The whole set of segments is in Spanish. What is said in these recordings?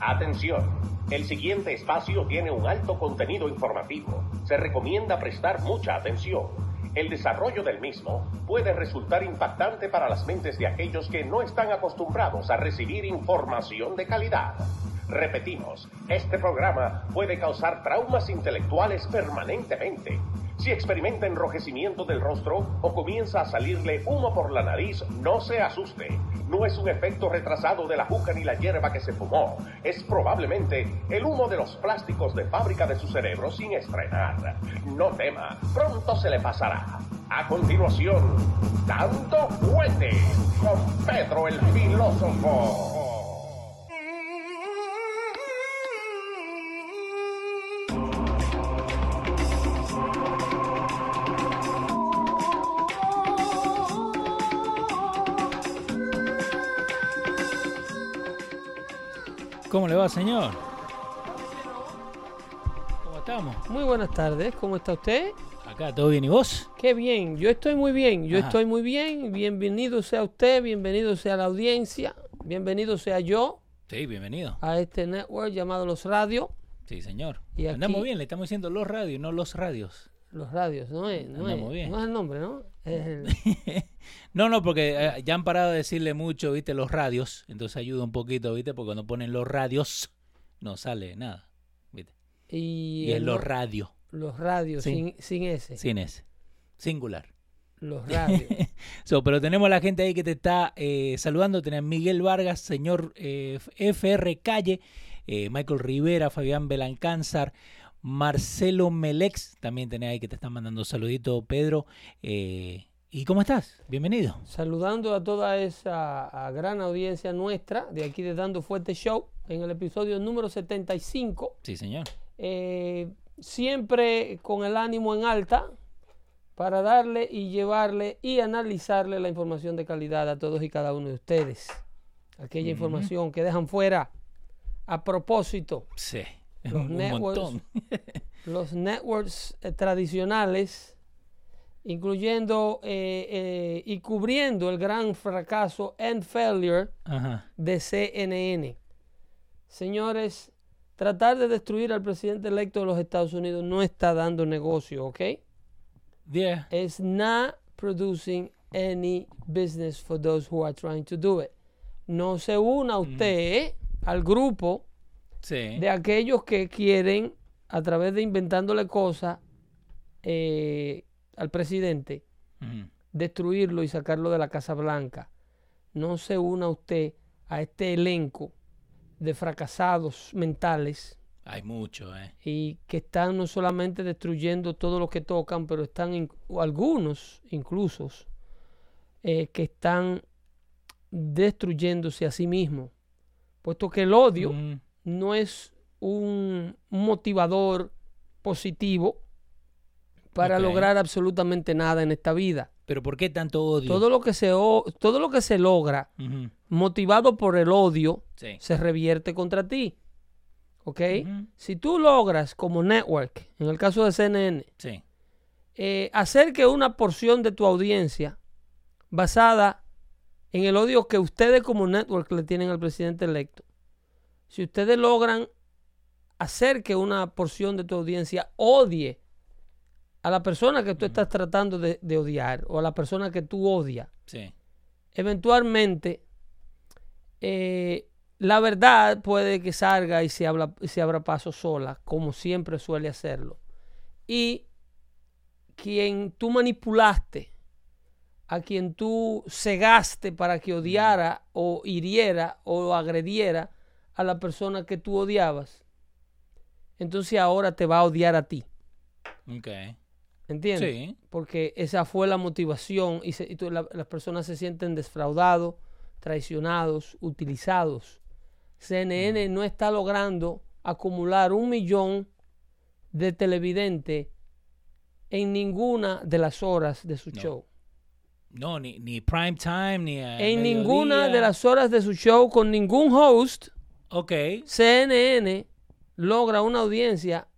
Atención, el siguiente espacio tiene un alto contenido informativo. Se recomienda prestar mucha atención. El desarrollo del mismo puede resultar impactante para las mentes de aquellos que no están acostumbrados a recibir información de calidad. Repetimos, este programa puede causar traumas intelectuales permanentemente. Si experimenta enrojecimiento del rostro o comienza a salirle humo por la nariz, no se asuste. No es un efecto retrasado de la juca ni la hierba que se fumó. Es probablemente el humo de los plásticos de fábrica de su cerebro sin estrenar. No tema, pronto se le pasará. A continuación, Dando Fuente con Pedro el Filósofo. ¿Cómo le va, señor? ¿Cómo estamos? Muy buenas tardes, ¿cómo está usted? Acá, ¿todo bien? ¿Y vos? Qué bien, yo estoy muy bien, yo Ajá. estoy muy bien. Bienvenido sea usted, bienvenido sea la audiencia, bienvenido sea yo Sí, bienvenido. a este network llamado Los Radios. Sí, señor. Y Andamos aquí- bien, le estamos diciendo los radios, no los radios. Los Radios, no es, no es, bien. no es el nombre, ¿no? El- No, no, porque eh, ya han parado de decirle mucho, viste, los radios. Entonces ayuda un poquito, viste, porque cuando ponen los radios, no sale nada. ¿viste? y Y, es los radios, los radios, sin, sin ese. sin ese. Singular. Los radios. So, pero tenemos a la gente ahí que te está eh, saludando. Tenés Miguel Vargas, señor eh, FR Calle, eh, Michael Rivera, Fabián Belancánzar, Marcelo Melex. También tenés ahí que te están mandando saludito, Pedro. Eh, ¿Y cómo estás? Bienvenido. Saludando a toda esa a gran audiencia nuestra de aquí de Dando Fuerte Show en el episodio número 75. Sí, señor. eh, siempre con el ánimo en alta para darle y llevarle y analizarle la información de calidad a todos y cada uno de ustedes. Aquella información que dejan fuera a propósito Sí. Los un networks. montón. los networks eh, tradicionales, incluyendo eh, eh, y cubriendo el gran fracaso and failure Ajá. de CNN. Señores, tratar de destruir al presidente electo de los Estados Unidos no está dando negocio, ¿ok? Yeah. It's not producing any business for those who are trying to do it. No se una usted eh, al grupo Sí. de aquellos que quieren, a través de inventándole cosas eh, al presidente, destruirlo y sacarlo de la Casa Blanca. No se una usted a este elenco de fracasados mentales Hay mucho, ¿eh? y que están no solamente destruyendo todo lo que tocan, pero están in- algunos incluso eh, que están destruyéndose a sí mismos, puesto que el odio Mm, no es un motivador positivo para lograr absolutamente nada en esta vida. Pero ¿por qué tanto odio? Todo lo que se todo lo que se logra motivado por el odio Sí. se revierte contra ti. ¿Ok? Si tú logras como network, en el caso de CNN, Sí. eh, hacer que una porción de tu audiencia basada en el odio que ustedes como network le tienen al presidente electo, si ustedes logran hacer que una porción de tu audiencia odie a la persona que tú estás tratando de, de odiar o a la persona que tú odias, Sí. eventualmente eh, la verdad puede que salga y se, habla, se abra paso sola, como siempre suele hacerlo. Y quien tú manipulaste, a quien tú cegaste para que odiara o hiriera o agrediera a la persona que tú odiabas, entonces ahora te va a odiar a ti. Ok. ¿Entiendes? Sí. Porque esa fue la motivación y, se- y tú- la- las personas se sienten defraudados, traicionados, utilizados. CNN no está logrando acumular un millón de televidentes en ninguna de las horas de su No. show. No, ni, ni prime time, ni a En mediodía. ninguna de las horas de su show, con ningún host, Ok. CNN logra una audiencia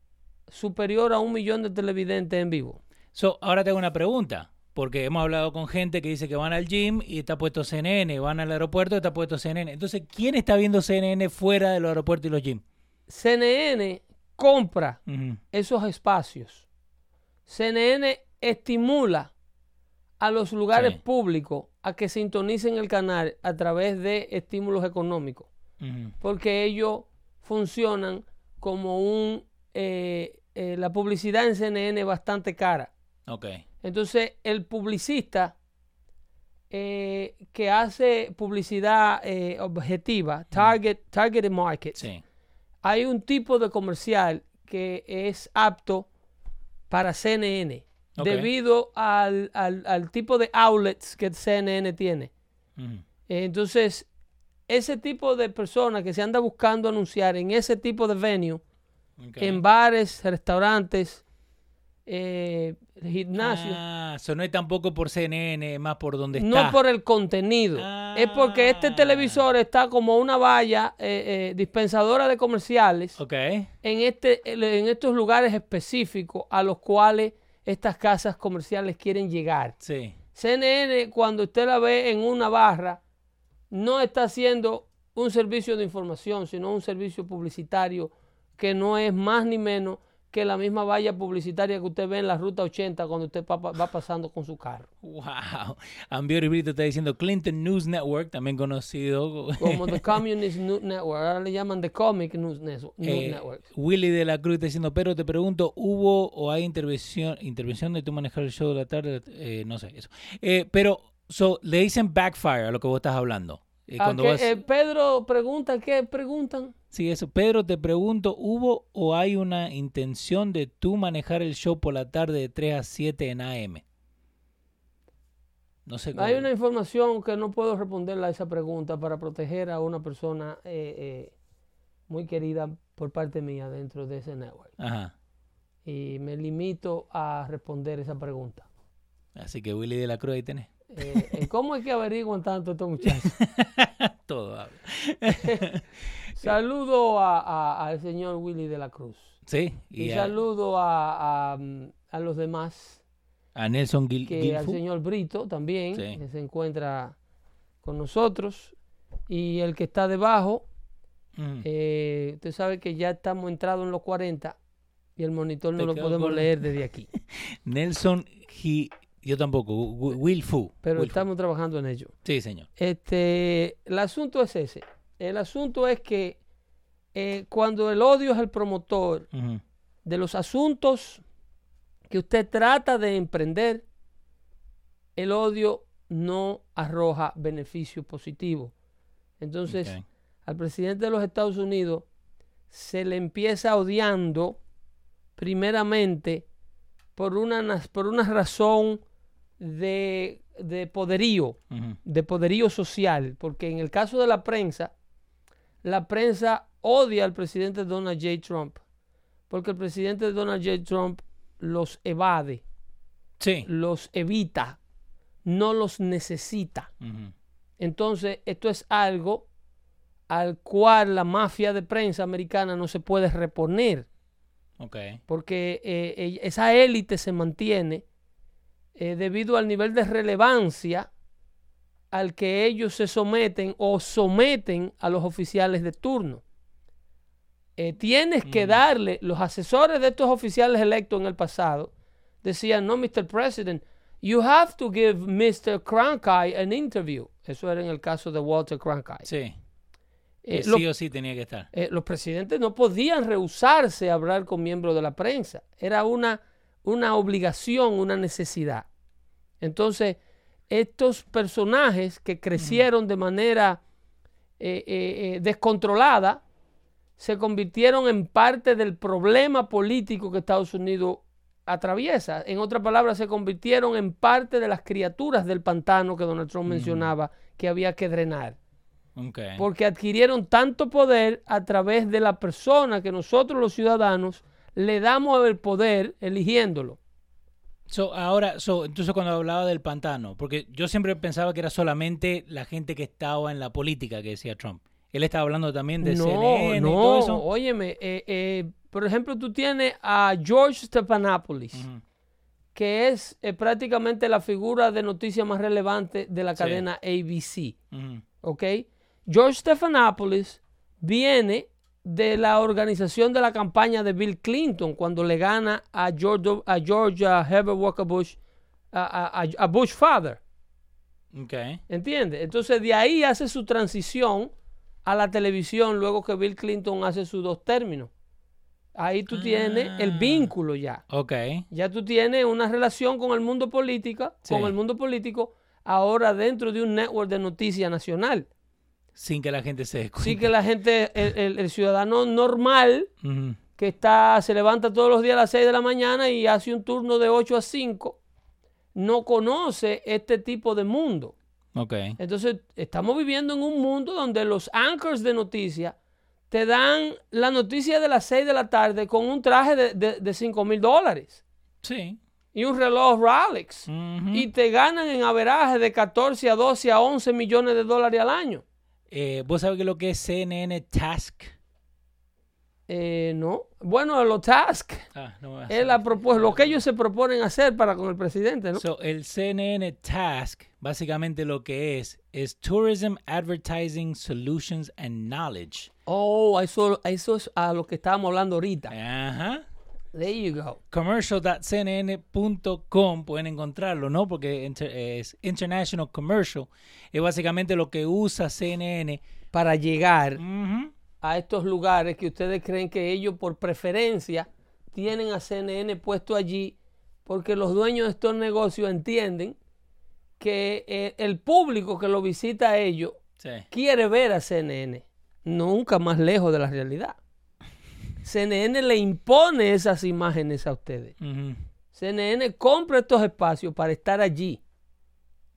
superior a un millón de televidentes en vivo. So, ahora tengo una pregunta. Porque hemos hablado con gente que dice que van al gym y está puesto CNN, van al aeropuerto y está puesto CNN. Entonces, ¿quién está viendo CNN fuera del aeropuerto y los gyms? CNN compra esos espacios. CNN estimula a los lugares Sí. públicos a que sintonicen el canal a través de estímulos económicos, Porque ellos funcionan como un... eh, eh, la publicidad en CNN es bastante cara. Ok. Entonces, el publicista eh, que hace publicidad eh, objetiva, target, targeted markets, Sí. hay un tipo de comercial que es apto para CNN debido al, al- al tipo de outlets que CNN tiene. Entonces, ese tipo de personas que se anda buscando anunciar en ese tipo de venue, en bares, restaurantes, eh, gimnasios, Ah, eso no es tampoco por CNN, más por donde no está. es por el contenido, es porque este Ah. televisor está como una valla eh, eh, dispensadora de comerciales. Ok. en, este, en estos lugares específicos a los cuales estas casas comerciales quieren llegar. Sí. CNN, cuando usted la ve en una barra, no está haciendo un servicio de información, sino un servicio publicitario que no es más ni menos que la misma valla publicitaria que usted ve en la ruta 80 cuando usted va pasando con su carro. Wow. Ambiori Brito está diciendo Clinton News Network, también conocido. Como The Communist News Network, ahora le llaman The Comic News, News Eh, Network. Willy de la Cruz está diciendo, pero te pregunto, ¿hubo o hay intervención intervención de tú manejar el show de la tarde? Eh, no sé, eso. Eh, pero, so, le dicen backfire a lo que vos estás hablando. Eh, ¿A cuando vas- eh, Pedro pregunta, ¿qué preguntan? Sí, eso. Pedro, te pregunto, ¿hubo o hay una intención de tú manejar el show por la tarde de 3 a 7 en AM? No sé. Hay cómo- una información que no puedo responderle a esa pregunta para proteger a una persona eh, muy querida por parte mía dentro de ese network. Ajá. Y me limito a responder esa pregunta. Así que Willy de la Cruz ahí tenés. Eh, eh, ¿Cómo es que averiguan tanto estos muchachos? Todo habla. Saludo a- a- al señor Willy de la Cruz. Sí. Y, Y a, saludo a, los demás, a Nelson Gil, que al señor Brito también, Sí. que se encuentra con nosotros. Y el que está debajo, Mm. Eh, usted sabe que ya estamos entrados en los 40 y el monitor no Te lo podemos leer desde aquí. Nelson Gi- Yo tampoco. Wi- Wilfu. Pero estamos trabajando en ello. Sí, señor. Este, el asunto es ese. El asunto es que eh, cuando el odio es el promotor de los asuntos que usted trata de emprender, el odio no arroja beneficio positivo. Entonces, al presidente de los Estados Unidos se le empieza odiando primeramente por una, por una razón de, de poderío, de poderío social, porque en el caso de la prensa, la prensa odia al presidente Donald J. Trump, porque el presidente Donald J. Trump los evade, Sí. los evita, no los necesita. Entonces, esto es algo al cual la mafia de prensa americana no se puede reponer, porque eh, esa élite se mantiene eh, debido al nivel de relevancia al que ellos se someten o someten a los oficiales de turno. Eh, tienes que Mm. darle, los asesores de estos oficiales electos en el pasado decían, no, Mr. President, you have to give Mr. Cronkite an interview. Eso era en el caso de Walter Cronkite. Sí. Eh, lo- sí o sí tenía que estar. eh, los presidentes no podían rehusarse a hablar con miembros de la prensa. Era una, una obligación, una necesidad. Entonces, estos personajes que crecieron de manera eh, eh, eh, descontrolada se convirtieron en parte del problema político que Estados Unidos atraviesa. En otras palabras, se convirtieron en parte de las criaturas del pantano que Donald Trump mencionaba que había que drenar porque adquirieron tanto poder a través de la persona que nosotros los ciudadanos le damos el poder eligiéndolo. So, ahora, so, entonces cuando hablaba del pantano, porque yo siempre pensaba que era solamente la gente que estaba en la política que decía Trump. Él estaba hablando también de no, CNN y no, todo eso. óyeme, eh, eh, por ejemplo, tú tienes a George Stephanopoulos, que es eh, prácticamente la figura de noticia más relevante de la Sí. cadena ABC. ¿ok? George Stephanopoulos viene de la organización de la campaña de Bill Clinton cuando le gana a George, a George uh, Herbert Walker Bush, a, a- a- a Bush father, Ok. ¿entiendes? Entonces de ahí hace su transición a la televisión luego que Bill Clinton hace sus dos términos. Ahí tú tienes el Ah. vínculo ya. Ok. Ya tú tienes una relación con el mundo política, Sí. con el mundo político, ahora dentro de un network de noticias nacional. Sin que la gente se cuenta. Sí que la gente, el, el- el ciudadano normal que está, se levanta todos los días a las 6 de la mañana y hace un turno de 8 a 5, no conoce este tipo de mundo. Ok. Entonces, estamos viviendo en un mundo donde los anchors de noticias te dan la noticia de las 6 de la tarde con un traje de, de, de 5 mil dólares Sí. y un reloj Rolex. Y te ganan en averaje de 14 a 12 a 11 millones de dólares al año. Eh, ¿Vos sabés lo que es CNN Task? Eh, no. Bueno, los tasks. Ah, no Es la propu- lo que ellos se proponen hacer para con el presidente, ¿no? So, el CNN Task, básicamente lo que es, es Tourism Advertising Solutions and Knowledge. oh, eso, eso es a lo que estábamos hablando ahorita. Ajá. There you go. Commercial.cnn.com pueden encontrarlo, ¿no? Porque es International Commercial. Es básicamente lo que usa CNN. Para llegar a estos lugares que ustedes creen que ellos por preferencia tienen a CNN puesto allí porque los dueños de estos negocios entienden que eh, el público que lo visita a ellos Sí. quiere ver a CNN. Nunca más lejos de la realidad. CNN le impone esas imágenes a ustedes. Ujú. CNN compra estos espacios para estar allí.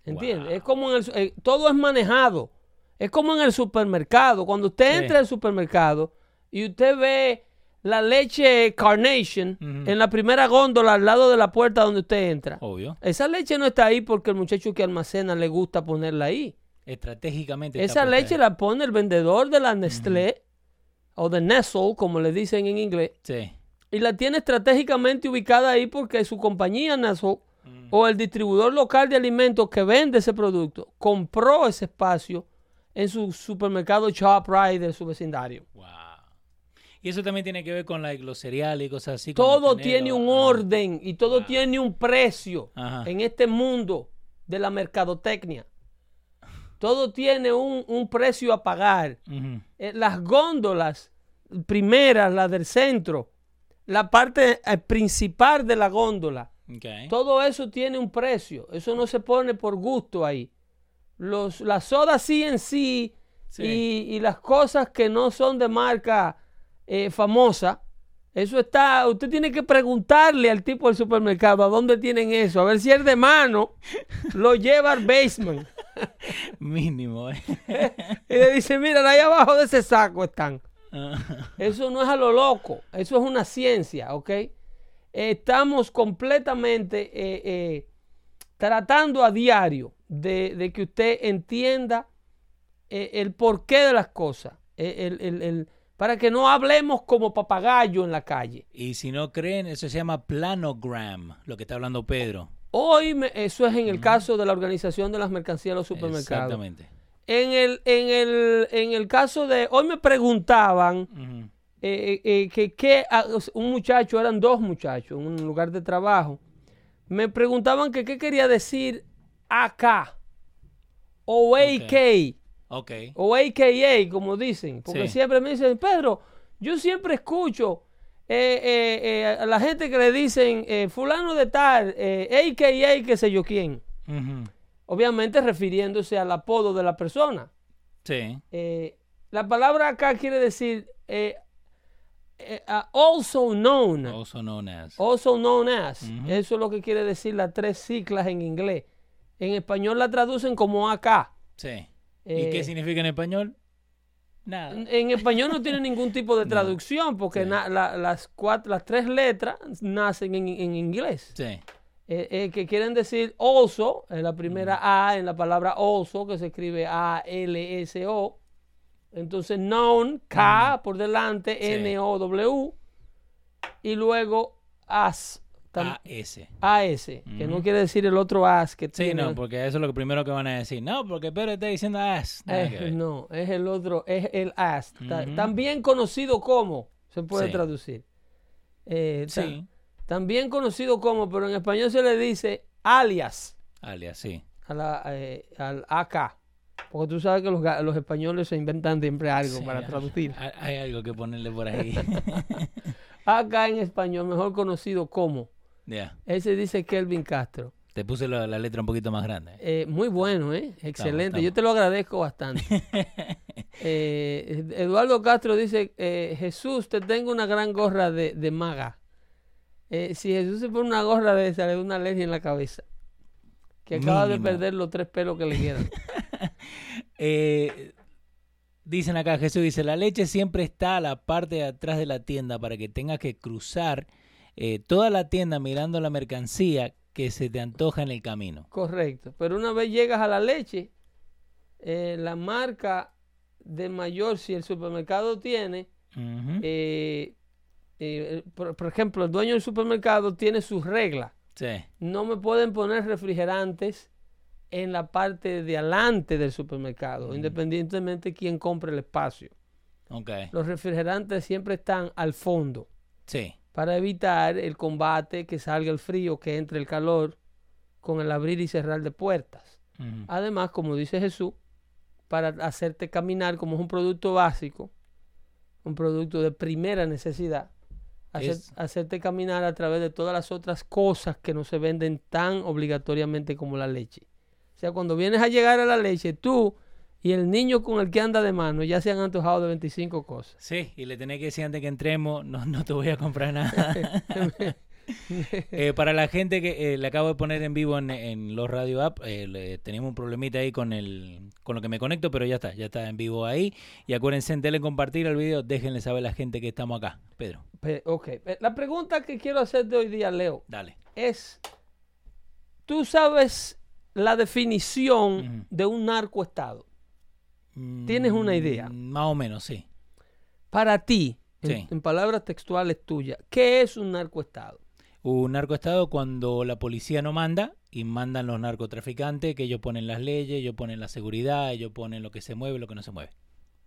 ¿Entiendes? Wow. Es como en el, eh, todo es manejado. Es como en el supermercado. Cuando usted Sí. entra al supermercado y usted ve la leche Carnation en la primera góndola al lado de la puerta donde usted entra. Obvio. Esa leche no está ahí porque el muchacho que almacena le gusta ponerla ahí. Estratégicamente. Esa leche ahí. la pone el vendedor de la Nestlé o de Nestle, como le dicen en inglés, Sí. y la tiene estratégicamente ubicada ahí porque su compañía Nestle o el distribuidor local de alimentos que vende ese producto compró ese espacio en su supermercado ShopRite de su vecindario. Wow. Y eso también tiene que ver con la cereal y cosas así. Todo tiene un orden y todo tiene un precio Ajá. en este mundo de la mercadotecnia. Todo tiene un, un precio a pagar. Eh, las góndolas primeras, las del centro, la parte eh, principal de la góndola, todo eso tiene un precio. Eso no se pone por gusto ahí. Los, las sodas sí en sí, Sí. Y, y las cosas que no son de marca eh, famosa, eso está, usted tiene que preguntarle al tipo del supermercado a dónde tienen eso, a ver si es de mano, lo lleva al basement. Mínimo. eh. Y le dice, mira, ahí abajo de ese saco están. Ajá. Eso no es a lo loco, eso es una ciencia, ¿ok? Estamos completamente eh, eh, tratando a diario de, de que usted entienda eh, el porqué de las cosas, el- el- el- para que no hablemos como papagayo en la calle. Y si no creen, eso se llama planogram, lo que está hablando Pedro. Hoy, me- eso es en el caso de la organización de las mercancías de los supermercados. Exactamente. En el, en, el, en el caso de, hoy me preguntaban Ujú. eh, eh, que, que ah, un muchacho, eran dos muchachos en un lugar de trabajo, me preguntaban que qué quería decir AK o AK Ok. o AKA, como dicen, porque Sí. siempre me dicen, Pedro, yo siempre escucho eh, eh, eh, a la gente que le dicen fulano de tal, eh, AKA, qué sé yo quién, obviamente refiriéndose al apodo de la persona. Sí. La palabra acá quiere decir also known. Also known as. Also known as. Ujú. Eso es lo que quiere decir las tres ciclas en inglés. En español la traducen como acá. Sí. Eh, ¿Y qué significa en español? Nada. En español no tiene ningún tipo de traducción porque Sí. na- la- las, cuatro, las tres letras nacen en, en inglés. Sí. Eh, eh, que quieren decir also, en la primera A, en la palabra also, que se escribe A-L-S-O. Entonces, known, K por delante, Sí. N-O-W. Y luego as, AS. AS, que no quiere decir el otro AS que Sí, tiene. no, porque eso es lo primero que van a decir. No, porque Pedro está diciendo AS. Eh, no, es el otro, es el AS. También conocido como, se puede Sí. traducir. Eh, Sí, También conocido como, pero en español se le dice alias alias, sí. a la, eh, al AK. Porque tú sabes que los, españoles se inventan siempre algo Sí, para traducir. Hay, hay algo que ponerle por ahí. AK en español, mejor conocido como. Ese dice Kelvin Castro. Te puse la, la letra un poquito más grande. Eh, muy bueno, ¿eh? Excelente. estamos. Yo te lo agradezco bastante. Eh, Eduardo Castro dice, eh, Jesús, te tengo una gran gorra de, de maga. Eh, si Jesús se pone una gorra de esa, le da una alergia en la cabeza. Que acaba de perder los tres pelos que le quedan. Eh, dicen acá, Jesús dice, la leche siempre está a la parte de atrás de la tienda para que tengas que cruzar eh, toda la tienda mirando la mercancía que se te antoja en el camino. Correcto. Pero una vez llegas a la leche, eh, la marca de mayor, si el supermercado tiene, eh, eh, por, por ejemplo, el dueño del supermercado tiene sus reglas. Sí, no me pueden poner refrigerantes en la parte de adelante del supermercado, independientemente de quién compre el espacio. ok. Los refrigerantes siempre están al fondo Sí, para evitar el combate, que salga el frío, que entre el calor con el abrir y cerrar de puertas. Además, como dice Jesús, para hacerte caminar como es un producto básico, un producto de primera necesidad, hacer- Es- hacerte caminar a través de todas las otras cosas que no se venden tan obligatoriamente como la leche. O sea, cuando vienes a llegar a la leche, tú y el niño con el que anda de mano ya se han antojado de 25 cosas. Sí, y le tenés que decir antes que entremos, no, no te voy a comprar nada. Eh, para la gente que eh, le acabo de poner en vivo en, en los radio app, eh, le- tenemos un problemita ahí con el con lo que me conecto, pero ya está, ya está en vivo ahí. Y acuérdense, denle compartir el video, déjenle saber a la gente que estamos acá. Pedro, Pe- ok, la pregunta que quiero hacerte hoy día, Leo, dale. es, ¿tú sabes la definición de un narcoestado? ¿Tienes una idea? Mm, Más o menos, sí. Para ti, Sí. en palabras textuales tuyas, ¿qué es un narcoestado? Un narcoestado cuando la policía no manda y mandan los narcotraficantes, que ellos ponen las leyes, ellos ponen la seguridad, ellos ponen lo que se mueve, lo que no se mueve.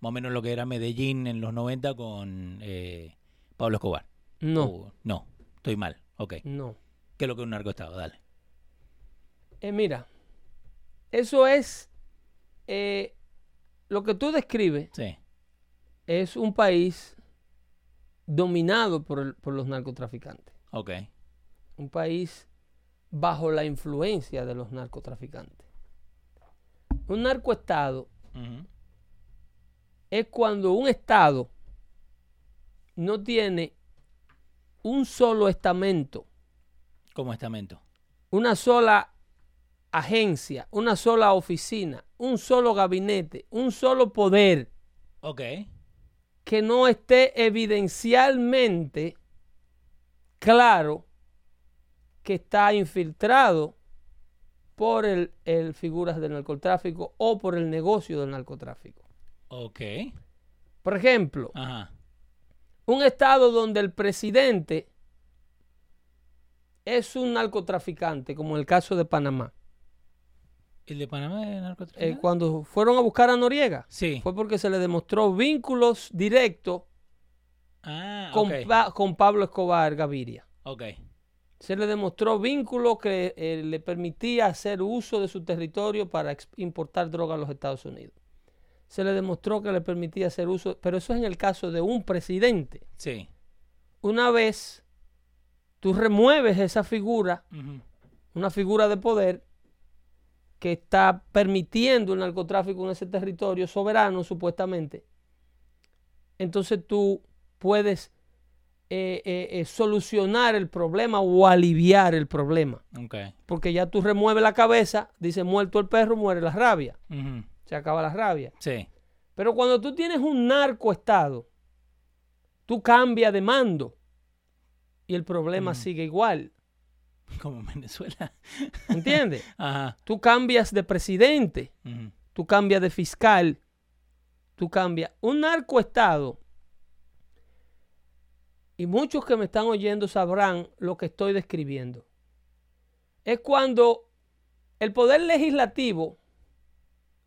Más o menos lo que era Medellín en los 90 con eh, Pablo Escobar. No, Uh, no, estoy mal. Ok. no. ¿Qué es lo que es un narcoestado? Dale. Eh, mira, eso es eh, lo que tú describes Sí. es un país dominado por, el- por los narcotraficantes. Ok. Un país bajo la influencia de los narcotraficantes. Un narcoestado es cuando un estado no tiene un solo estamento, Como estamento. una sola agencia, una sola oficina, un solo gabinete, un solo poder Ok. que no esté evidencialmente claro que está infiltrado por el, el figuras del narcotráfico o por el negocio del narcotráfico. Ok. Por ejemplo, Ajá. un estado donde el presidente es un narcotraficante, como en el caso de Panamá. ¿El de Panamá es Eh, narcotraficante? cuando fueron a buscar a Noriega, sí. fue porque se le demostró vínculos directos Ah, con, ok. Pa- con Pablo Escobar Gaviria. Ok. Se le demostró vínculo que eh, le permitía hacer uso de su territorio para importar droga a los Estados Unidos. Se le demostró que le permitía hacer uso, pero eso es en el caso de un presidente. Sí. Una vez tú remueves esa figura, una figura de poder que está permitiendo el narcotráfico en ese territorio soberano, supuestamente, entonces tú puedes eh, eh, eh, solucionar el problema o aliviar el problema. Porque ya tú remueves la cabeza, dice muerto el perro, muere la rabia. Se acaba la rabia. Sí. Pero cuando tú tienes un narcoestado, tú cambias de mando y el problema sigue igual. Como en Venezuela. ¿Entiendes? Ajá. tú cambias de presidente, tú cambias de fiscal, tú cambias. Un narcoestado y muchos que me están oyendo sabrán lo que estoy describiendo. Es cuando el poder legislativo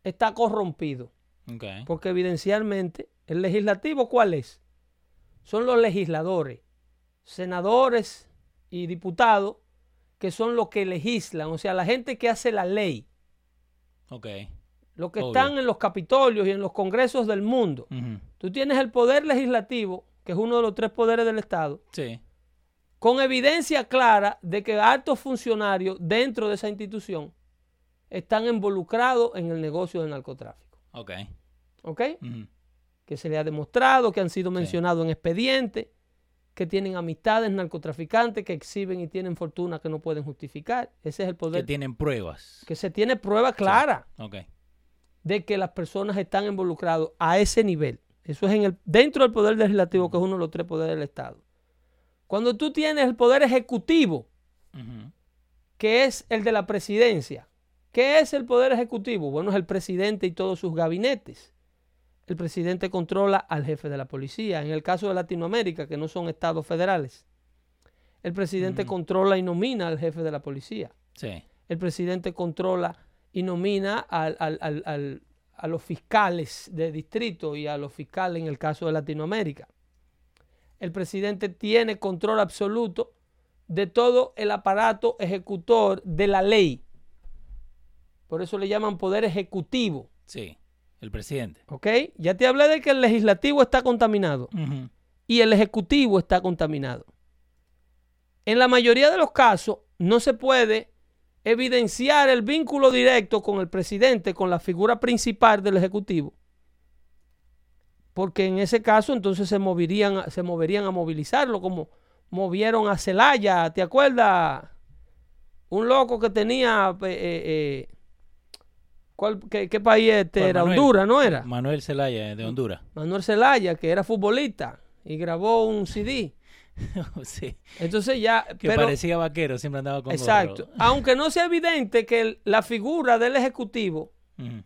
está corrompido. Porque evidencialmente, ¿el legislativo cuál es? Son los legisladores, senadores y diputados, que son los que legislan, o sea, la gente que hace la ley, Ok. los que Obvio. están en los capitolios y en los congresos del mundo. Tú tienes el poder legislativo, que es uno de los tres poderes del Estado, Sí. con evidencia clara de que altos funcionarios dentro de esa institución están involucrados en el negocio del narcotráfico. Ok. ¿Ok? Que se le ha demostrado, que han sido Sí. mencionados en expedientes, que tienen amistades narcotraficantes, que exhiben y tienen fortuna que no pueden justificar. Ese es el Que poder. tienen pruebas. Que se tiene prueba clara de que las personas están involucradas a ese nivel. Eso es en el, dentro del poder legislativo, que es uno de los tres poderes del Estado. Cuando tú tienes el poder ejecutivo, que es el de la presidencia. ¿Qué es el poder ejecutivo? Bueno, es el presidente y todos sus gabinetes. El presidente controla al jefe de la policía. En el caso de Latinoamérica, que no son estados federales, el presidente controla y nomina al jefe de la policía. Sí. El presidente controla y nomina al- al- al- al- a los fiscales de distrito y a los fiscales en el caso de Latinoamérica. El presidente tiene control absoluto de todo el aparato ejecutor de la ley. Por eso le llaman poder ejecutivo. Sí. El presidente. ¿Ok? Ya te hablé de que el legislativo está contaminado y el ejecutivo está contaminado. En la mayoría de los casos no se puede evidenciar el vínculo directo con el presidente, con la figura principal del ejecutivo, porque en ese caso entonces se moverían, a- se moverían a movilizarlo, como movieron a Celaya, ¿te acuerdas? Un loco que tenía, eh, eh, eh, ¿cuál- qué, qué país este era? Manuel. Honduras, ¿no era? Manuel Zelaya de Honduras. Manuel Zelaya, que era futbolista y grabó un CD. sí. Entonces ya, Que pero parecía vaquero, siempre andaba con exacto, gorro. aunque no sea evidente que el- la figura del ejecutivo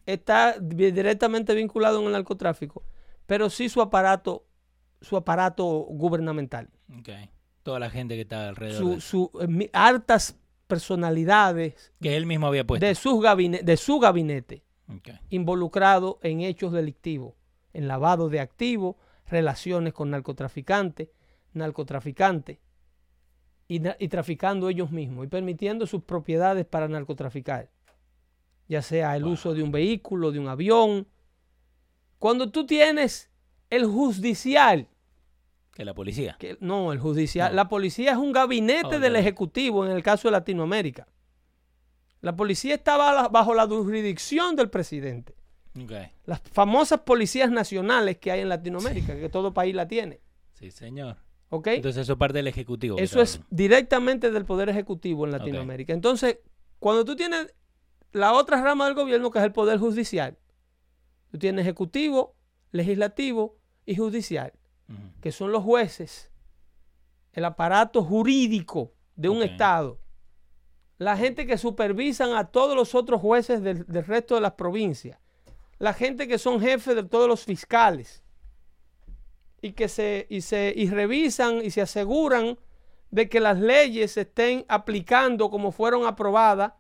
está di- directamente vinculado en el narcotráfico, pero sí su aparato, su aparato gubernamental, Ok. Toda la gente que está alrededor. su, de- su eh, altas personalidades Que él mismo había puesto. de, sus gabine- de su gabinete involucrado en hechos delictivos, en lavado de activos, relaciones con narcotraficantes, narcotraficantes y, na- y traficando ellos mismos y permitiendo sus propiedades para narcotraficar, ya sea el uso de un vehículo, de un avión. Cuando tú tienes el judicial, Que la policía. que, no, el judicial, No. la policía es un gabinete del ejecutivo en el caso de Latinoamérica. La policía estaba bajo la jurisdicción del presidente las famosas policías nacionales que hay en Latinoamérica, que todo país la tiene. Sí, señor. ¿Ok? Entonces eso es parte del ejecutivo. Eso es directamente del poder ejecutivo en Latinoamérica. Entonces, cuando tú tienes la otra rama del gobierno, que es el poder judicial, tú tienes ejecutivo, legislativo y judicial, que son los jueces, el aparato jurídico de un estado, la gente que supervisan a todos los otros jueces del, del resto de las provincias, la gente que son jefes de todos los fiscales y que se y se y revisan y se aseguran de que las leyes se estén aplicando como fueron aprobadas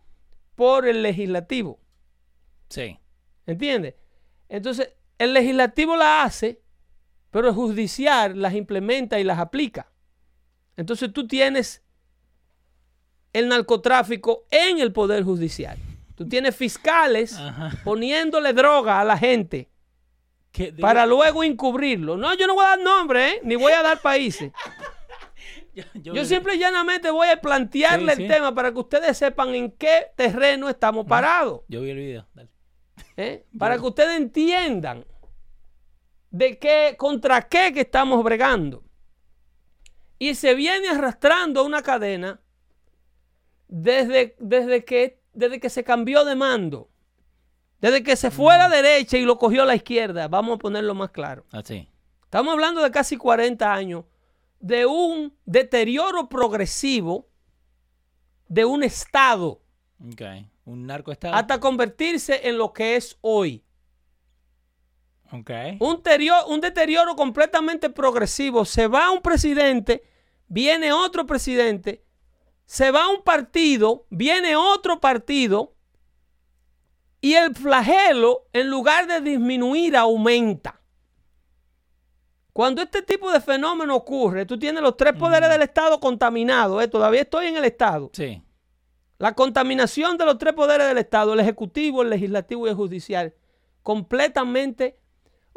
por el legislativo. Sí. ¿Entiendes? Entonces, el legislativo la hace, pero el judicial las implementa y las aplica. Entonces tú tienes el narcotráfico en el poder judicial. Tú tienes fiscales Ajá. poniéndole droga a la gente ¿Qué- de- para luego encubrirlo. No, yo no voy a dar nombre, ¿eh? ni voy a dar países. yo, yo- Yo simple y llanamente voy a plantearle Sí, el sí. tema para que ustedes sepan en qué terreno estamos parados. Yo vi el video. Dale. ¿eh? para que ustedes entiendan de qué, contra qué que estamos bregando. Y se viene arrastrando una cadena desde, desde, que, desde que se cambió de mando. Desde que se fue a la derecha y lo cogió a la izquierda. Vamos a ponerlo más claro. Así. Estamos hablando de casi 40 años de un deterioro progresivo de un Estado Ok. Un narco estado. hasta convertirse en lo que es hoy. Ok. Un, terio- un deterioro completamente progresivo. Se va un presidente, viene otro presidente, se va un partido, viene otro partido, y el flagelo, en lugar de disminuir, aumenta. Cuando este tipo de fenómeno ocurre, tú tienes los tres poderes del Estado contaminados. ¿eh? Todavía estoy en el Estado. Sí. La contaminación de los tres poderes del Estado, el ejecutivo, el legislativo y el judicial, completamente.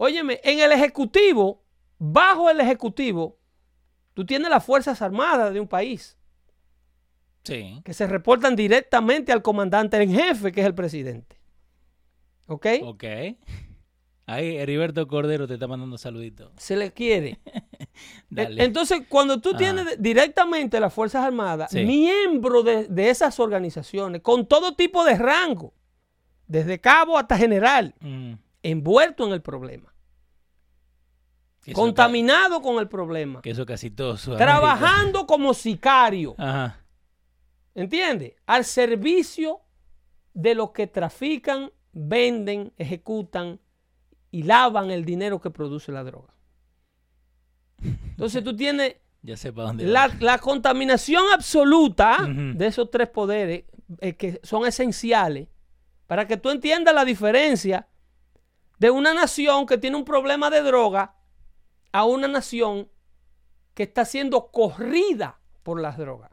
Óyeme, en el ejecutivo, bajo el ejecutivo, tú tienes las Fuerzas Armadas de un país Sí. que se reportan directamente al comandante en jefe, que es el presidente. ¿Ok? Ok. Ahí Heriberto Cordero te está mandando saluditos. Se le quiere. Dale. Entonces, cuando tú tienes directamente las Fuerzas Armadas, Sí. miembros de, de esas organizaciones, con todo tipo de rango, desde cabo hasta general, Mm. envuelto en el problema, eso contaminado con el problema, Que eso casi todo trabajando como sicario, Ajá. ¿entiendes? Al servicio de los que trafican, venden, ejecutan y lavan el dinero que produce la droga. Entonces tú tienes Ya sé para dónde la, contaminación absoluta de esos tres poderes eh, que son esenciales para que tú entiendas la diferencia de una nación que tiene un problema de droga a una nación que está siendo corrida por las drogas.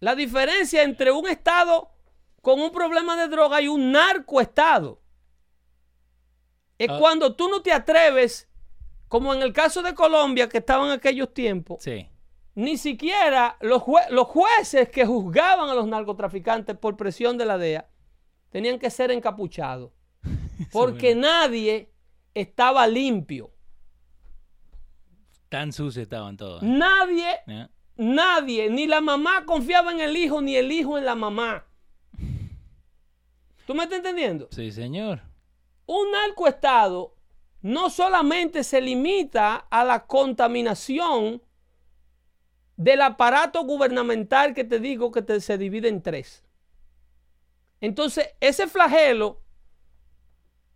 La diferencia entre un estado con un problema de droga y un narcoestado es Ah. cuando tú no te atreves, como en el caso de Colombia que estaba en aquellos tiempos, Sí. ni siquiera los, jue- los jueces que juzgaban a los narcotraficantes por presión de la DEA tenían que ser encapuchados. Porque nadie estaba limpio. Tan sucios estaban todos. ¿eh? Nadie, ¿Ya? nadie, ni la mamá confiaba en el hijo, ni el hijo en la mamá. ¿Tú me estás entendiendo? Sí, señor. Un narcoestado no solamente se limita a la contaminación del aparato gubernamental que te digo que te- se divide en tres. Entonces, ese flagelo,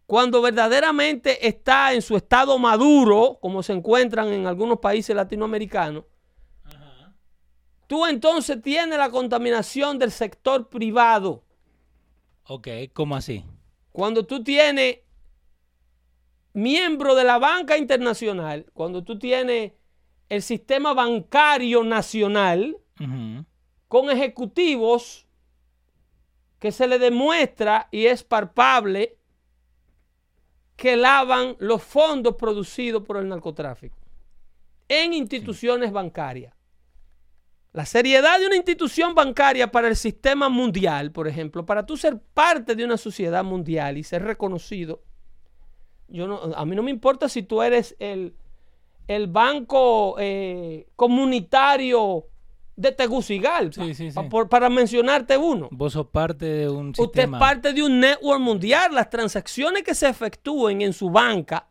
cuando verdaderamente está en su estado maduro, como se encuentran en algunos países latinoamericanos, tú entonces tienes la contaminación del sector privado. Ok, ¿cómo así? Cuando tú tienes miembro de la banca internacional, cuando tú tienes el sistema bancario nacional con ejecutivos que se le demuestra y es palpable que lavan los fondos producidos por el narcotráfico en instituciones bancarias. La seriedad de una institución bancaria para el sistema mundial, por ejemplo, para tú ser parte de una sociedad mundial y ser reconocido, yo no, a mí no me importa si tú eres el, el banco eh, comunitario de Tegucigalpa, Sí, sí, sí. pa- por- para mencionarte uno. Vos sos parte de un Usted es sistema. parte de un network mundial. Las transacciones que se efectúen en su banca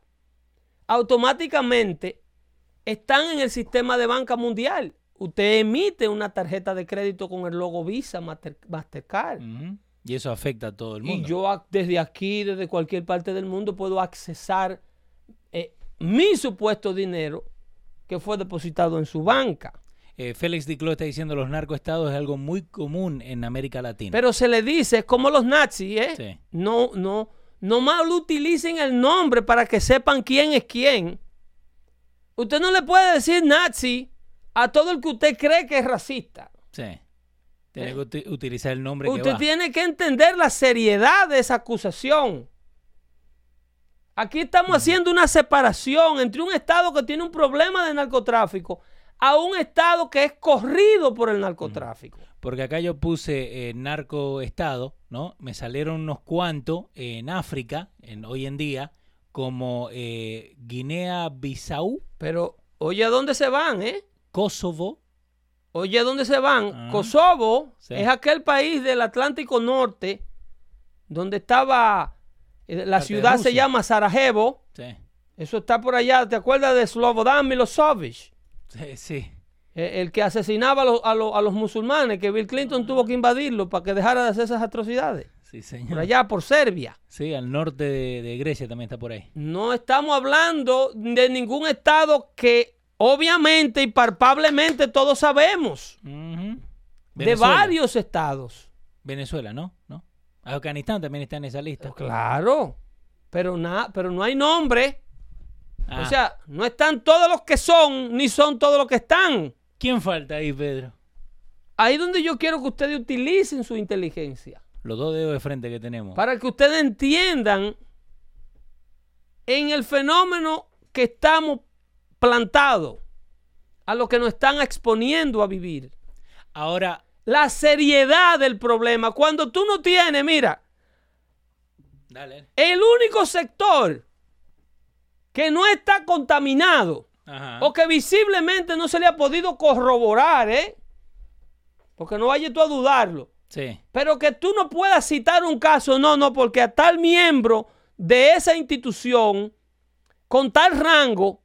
automáticamente están en el sistema de banca mundial. Usted emite una tarjeta de crédito con el logo Visa, Master- Mastercard. Y eso afecta a todo el Y mundo. yo ac- desde aquí, desde cualquier parte del mundo, puedo accesar eh, mi supuesto dinero que fue depositado en su banca. Eh, Félix Diclo está diciendo los narcoestados es algo muy común en América Latina. Pero se le dice, es como los nazis, ¿eh? Sí. No, no, no mal utilicen el nombre para que sepan quién es quién. Usted no le puede decir nazi a todo el que usted cree que es racista. sí. Tiene que uti- utilizar el nombre que Usted va. tiene que entender la seriedad de esa acusación. Aquí estamos haciendo una separación entre un Estado que tiene un problema de narcotráfico a un Estado que es corrido por el narcotráfico. Porque acá yo puse eh, narcoestado, ¿no? Me salieron unos cuantos en África, en, hoy en día, como eh, Guinea-Bissau, Pero oye a dónde se van, ¿eh? Kosovo, Oye, ¿a dónde se van? Ah. Kosovo Sí. es aquel país del Atlántico Norte donde estaba, eh, la Parte ciudad se llama Sarajevo. sí, Eso está por allá. ¿Te acuerdas de Slobodan Milosevic? Sí, sí. Eh, El que asesinaba a los, a los- a los musulmanes, que Bill Clinton tuvo que invadirlo para que dejara de hacer esas atrocidades. Sí, por señor. allá, por Serbia. Sí, al norte de, de Grecia también está por ahí. No estamos hablando de ningún estado que obviamente y palpablemente todos sabemos. De varios estados. Venezuela, ¿no? ¿no? Afganistán también está en esa lista. Claro. Pero, na- pero no hay nombre. Ah, O sea, no están todos los que son, ni son todos los que están. ¿quién falta ahí, Pedro? Ahí es donde yo quiero que ustedes utilicen su inteligencia. Los dos dedos de frente que tenemos. Para que ustedes entiendan en el fenómeno que estamos plantados, a lo que nos están exponiendo a vivir. Ahora, La seriedad del problema. Cuando tú no tienes, mira, dale. el único sector que no está contaminado Ajá. o que visiblemente no se le ha podido corroborar, ¿eh? Porque no vayas tú a dudarlo. Sí. Pero que tú no puedas citar un caso, no, no, porque a tal miembro de esa institución, con tal rango,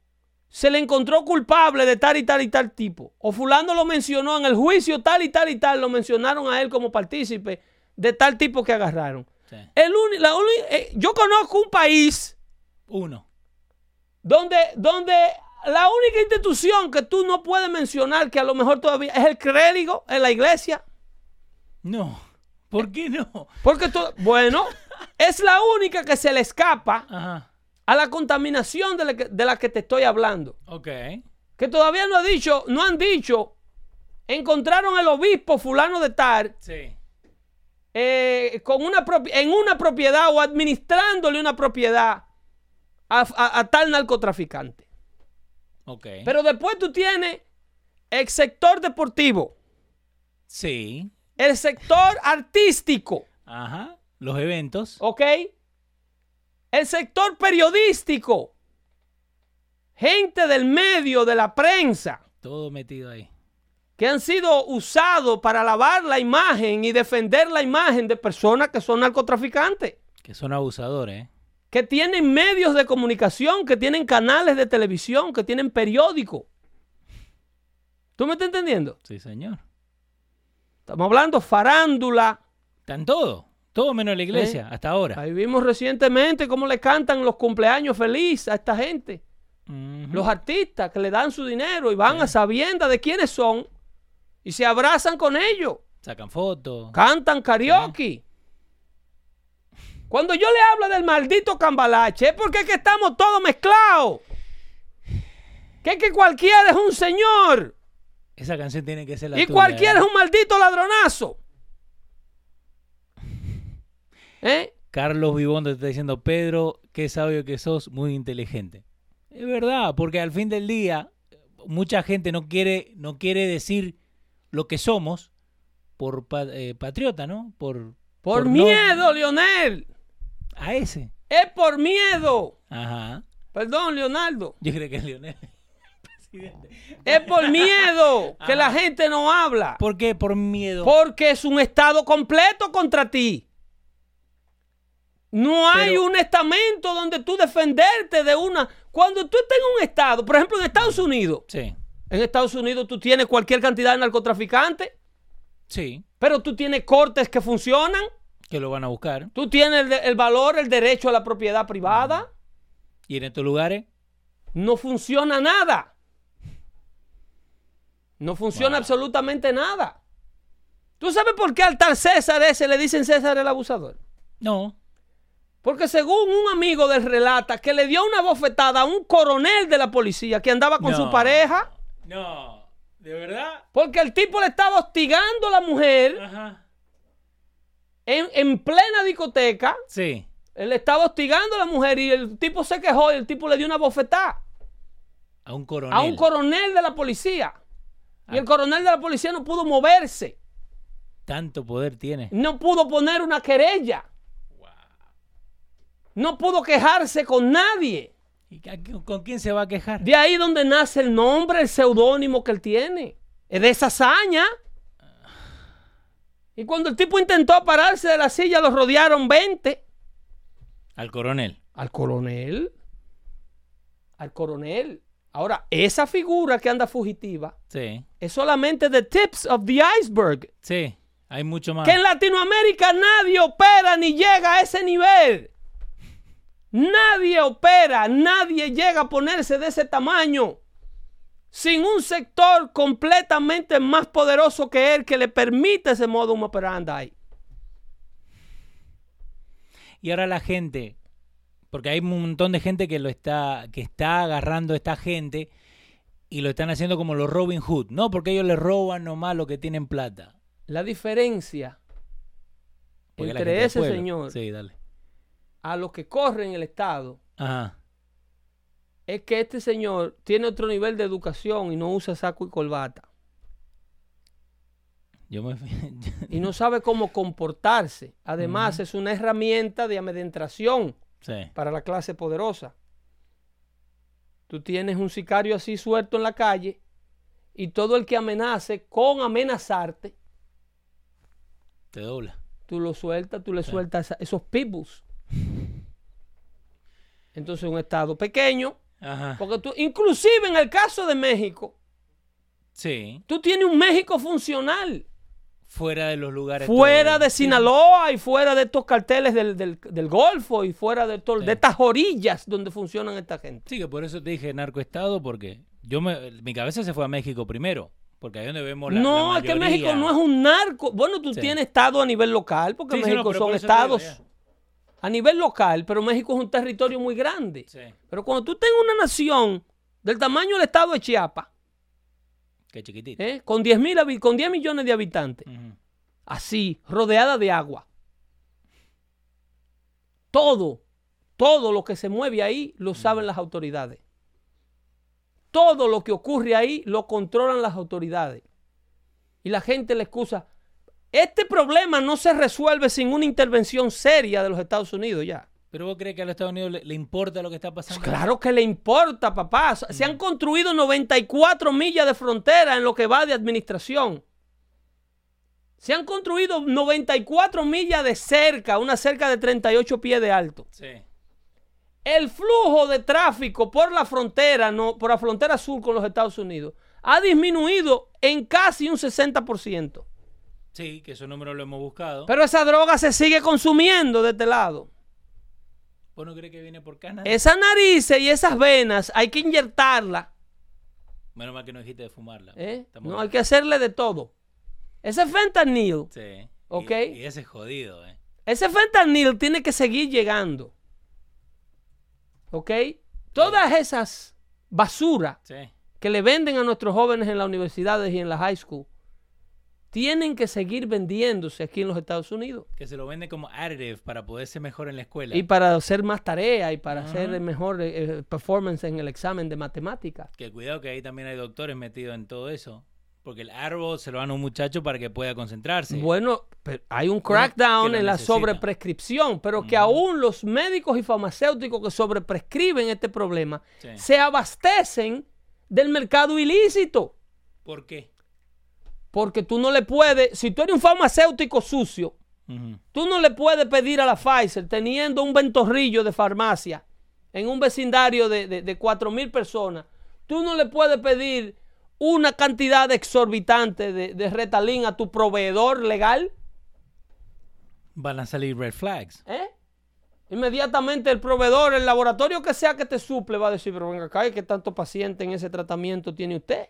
se le encontró culpable de tal y tal y tal tipo. O fulano lo mencionó en el juicio tal y tal y tal, lo mencionaron a él como partícipe de tal tipo que agarraron. sí. El la eh, yo conozco un país Uno. Donde, donde la única institución que tú no puedes mencionar que a lo mejor todavía es el clérigo en la iglesia. No. ¿Por qué no? Porque tú, bueno, es la única que se le escapa Ajá. a la contaminación de la, que, de la que te estoy hablando. Ok. Que todavía no ha dicho, no han dicho, encontraron el obispo fulano de tal Sí. eh, con una en una propiedad o administrándole una propiedad a, a- a tal narcotraficante. Ok. Pero después tú tienes el sector deportivo, sí. el sector artístico, Ajá. Los eventos. ¿ok? El sector periodístico, gente del medio, de la prensa, Todo metido ahí. que han sido usados para lavar la imagen y defender la imagen de personas que son narcotraficantes, Que son abusadores, ¿eh? Que tienen medios de comunicación, que tienen canales de televisión, que tienen periódicos. ¿Tú me estás entendiendo? Sí, señor. Estamos hablando farándula. Están todo. Todo menos la iglesia, hasta ahora. Ahí vimos recientemente cómo le cantan los cumpleaños feliz a esta gente. Los artistas que le dan su dinero y van a sabienda de quiénes son y se abrazan con ellos. Sacan fotos. Cantan karaoke. Cuando yo le hablo del maldito cambalache es porque es que estamos todos mezclados. Que es que cualquiera es un señor Esa canción tiene que ser la y tuya, cualquiera ¿eh? es un maldito ladronazo. ¿Eh? Carlos Vivondo te está diciendo, Pedro, qué sabio que sos, muy inteligente. Es verdad, porque al fin del día, mucha gente no quiere, no quiere decir lo que somos por eh, patriota, ¿no? Por, Por, no- miedo, Lionel. A ese. Es por miedo. Ajá. Perdón, Leonardo. Yo creo que es Leonel. Es por miedo que la gente no habla. ¿Por qué? Por miedo. Porque es un estado completo contra ti. No hay Pero- un estamento donde tú defenderte de una. Cuando tú estás en un estado, por ejemplo en Estados Unidos, Sí, en Estados Unidos tú tienes cualquier cantidad de narcotraficantes, sí, pero tú tienes cortes que funcionan, que lo van a buscar. tú tienes el, valor, el derecho a la propiedad privada. Y en estos lugares, No funciona nada. No funciona Wow. absolutamente nada. ¿Tú sabes por qué al tal César ese le dicen César el abusador? no. Porque según un amigo del relata que le dio una bofetada a un coronel de la policía que andaba con No. su pareja, No, ¿de verdad? porque el tipo le estaba hostigando a la mujer Ajá. En, en plena discoteca. Sí. Él estaba hostigando a la mujer y el tipo se quejó y el tipo le dio una bofetada A un coronel. a un coronel de la policía. Y Ah. el coronel de la policía no pudo moverse. Tanto poder tiene. no pudo poner una querella. No pudo quejarse con nadie. ¿Y con quién se va a quejar? De ahí donde nace el nombre, el seudónimo que él tiene. Es de esa hazaña. Y cuando el tipo intentó pararse de la silla, lo rodearon 20. Al coronel. Al coronel. Al coronel. Ahora, esa figura que anda fugitiva Sí. es solamente the tips of the iceberg. Sí. Hay mucho más. Que en Latinoamérica nadie opera ni llega a ese nivel. Nadie opera, nadie llega a ponerse de ese tamaño. Sin un sector completamente más poderoso que él que le permite ese modo operandi. Y ahora la gente, porque hay un montón de gente que lo está, que está agarrando a esta gente y lo están haciendo como los Robin Hood, ¿no? Porque ellos le roban nomás lo que tienen plata. La diferencia Porque entre ese señor Sí, dale. a los que corren el Estado Ajá. Es que este señor tiene otro nivel de educación y no usa saco y corbata. Yo me Y no sabe cómo comportarse. Además, es una herramienta de amedrentación Sí. para la clase poderosa. Tú tienes un sicario así suelto en la calle y todo el que amenace con amenazarte, Te dobla. tú lo sueltas, tú le sueltas esos pitbulls. Entonces, un estado pequeño, Ajá. porque tú, inclusive en el caso de México, Sí. tú tienes un México funcional. Fuera de los lugares. fuera de Sinaloa y fuera de estos carteles del, del- del Golfo y fuera de, todo, Sí. de estas orillas donde funcionan esta gente. Sí, que por eso te dije narcoestado, porque yo me, mi cabeza se fue a México primero, porque ahí donde vemos la no, la es que México no es un narco. Bueno, tú Sí. tienes estado a nivel local, porque Sí, sí, no, México son estados. A nivel local, pero México es un territorio muy grande. Sí, Pero cuando tú tengas una nación del tamaño del estado de Chiapas, qué chiquitito. ¿eh? con, 10 mil habi- con 10 millones de habitantes, así, rodeada de agua. Todo, todo lo que se mueve ahí lo saben las autoridades. Todo lo que ocurre ahí lo controlan las autoridades. Y la gente le excusa. Este problema no se resuelve sin una intervención seria de los Estados Unidos ya. Pero vos crees que a los Estados Unidos le, le importa lo que está pasando. Claro que le importa, papá. Se han construido 94 millas de frontera en lo que va de administración. Se han construido 94 millas de cerca, una cerca de 38 pies de alto. Sí. El flujo de tráfico por la frontera, no, por la frontera sur con los Estados Unidos, ha disminuido en casi un 60%. Sí, que esos números lo hemos buscado. Pero esa droga se sigue consumiendo de este lado. ¿Vos no crees que viene por Canadá? Esas narices y esas venas hay que inyectarlas. Menos mal que no dijiste de fumarla. ¿eh? No, bien. hay que hacerle de todo. Ese fentanil, Sí. Ok. Y, y ese es jodido, ¿eh? ese fentanil tiene que seguir llegando. ¿Ok? Todas esas basuras Sí. que le venden a nuestros jóvenes en las universidades y en la high school tienen que seguir vendiéndose aquí en los Estados Unidos. Que se lo vende como additive para poder ser mejor en la escuela. Y para hacer más tarea y para hacer mejor eh, eh, performance en el examen de matemáticas. Que cuidado que ahí también hay doctores metidos en todo eso. Porque el árbol se lo dan a un muchacho para que pueda concentrarse. Bueno, pero hay un crackdown en la necesita. sobreprescripción, pero que aún los médicos y farmacéuticos que sobreprescriben este problema Sí. se abastecen del mercado ilícito. ¿Por qué? Porque tú no le puedes, si tú eres un farmacéutico sucio, tú no le puedes pedir a la Pfizer, teniendo un ventorrillo de farmacia en un vecindario de, de, de 4 mil personas, tú no le puedes pedir una cantidad exorbitante de, de Retalin a tu proveedor legal. Van a salir red flags. ¿Eh? Inmediatamente el proveedor, el laboratorio que sea que te suple, va a decir, pero venga acá, ¿y qué tanto paciente en ese tratamiento tiene usted?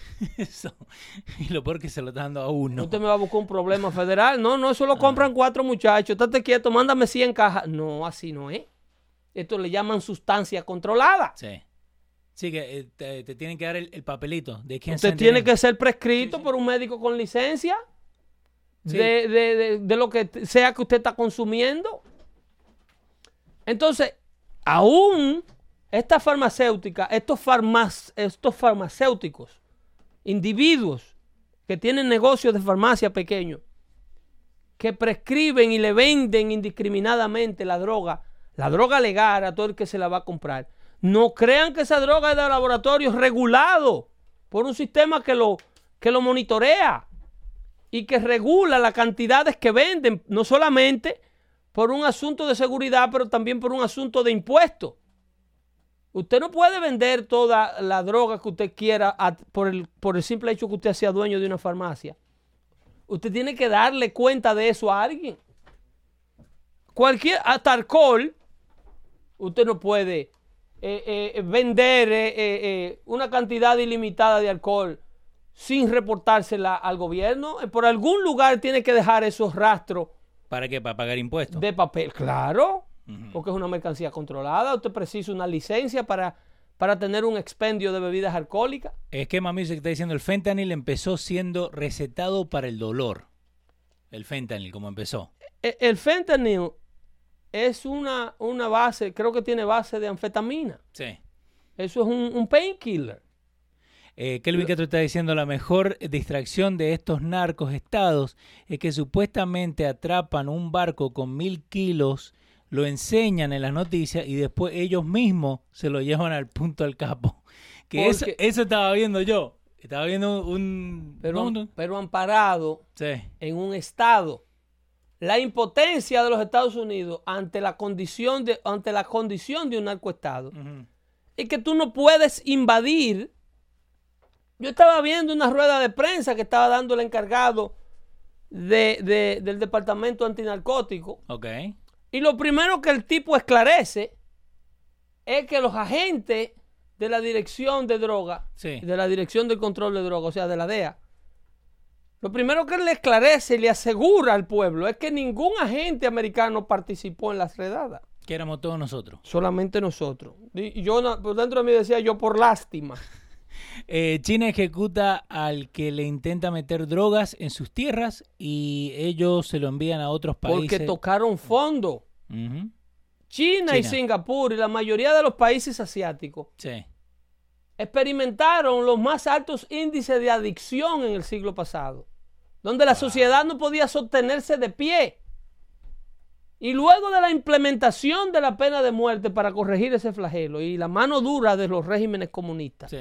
Eso. Y lo peor que se lo está dando a uno. Usted me va a buscar un problema federal. No, no, eso lo compran cuatro muchachos. Estate quieto, mándame 100 cajas. No, así no es. Esto le llaman sustancia controlada. Sí. Sí, que eh, te, te tienen que dar el, el papelito. De quién Usted tiene que ser prescrito por un médico con licencia Sí. de, de- de- de lo que sea que usted está consumiendo. Entonces, aún esta farmacéutica, estos, farmac- estos farmacéuticos, individuos que tienen negocios de farmacia pequeños, que prescriben y le venden indiscriminadamente la droga, la droga legal a todo el que se la va a comprar. No crean que esa droga es de laboratorios regulado por un sistema que lo, que lo monitorea y que regula las cantidades que venden, no solamente por un asunto de seguridad, pero también por un asunto de impuestos. Usted no puede vender toda la droga que usted quiera a- por, el, por el simple hecho que usted sea dueño de una farmacia. usted tiene que darle cuenta de eso a alguien. Cualquier, hasta alcohol, usted no puede eh, eh, vender eh, una cantidad ilimitada de alcohol sin reportársela al gobierno. Por algún lugar tiene que dejar esos rastros. ¿Para qué? ¿Para pagar impuestos? De papel, claro. Porque es una mercancía controlada. Usted precisa una licencia para, para tener un expendio de bebidas alcohólicas. Es que mami se está diciendo, el fentanil empezó siendo recetado para el dolor. El fentanil, como empezó. E, el fentanil es una, una base, creo que tiene base de anfetamina. Sí. Eso es un, un painkiller. Eh, Kelvin tú estás diciendo, la mejor distracción de estos narcos estados es que supuestamente atrapan un barco con mil kilos, lo enseñan en las noticias y después ellos mismos se lo llevan al punto al capo. Que eso, eso, estaba viendo yo. Estaba viendo un... Pero, pero amparado en un estado la impotencia de los Estados Unidos ante la condición de, ante la condición de un narcoestado es que tú no puedes invadir. Yo estaba viendo una rueda de prensa que estaba dando el encargado de, del departamento antinarcótico. Okay. Y lo primero que el tipo esclarece es que los agentes de la dirección de droga, de la dirección del control de droga, o sea, de la DEA, lo primero que le esclarece y le asegura al pueblo es que ningún agente americano participó en las redadas. Que éramos todos nosotros. Solamente nosotros. Y yo por dentro de mí decía yo por lástima. Eh, China ejecuta al que le intenta meter drogas en sus tierras y ellos se lo envían a otros países. Porque tocaron fondo. China, y Singapur y la mayoría de los países asiáticos sí. experimentaron los más altos índices de adicción en el siglo pasado donde la sociedad no podía sostenerse de pie. Y luego de la implementación de la pena de muerte para corregir ese flagelo y la mano dura de los regímenes comunistas,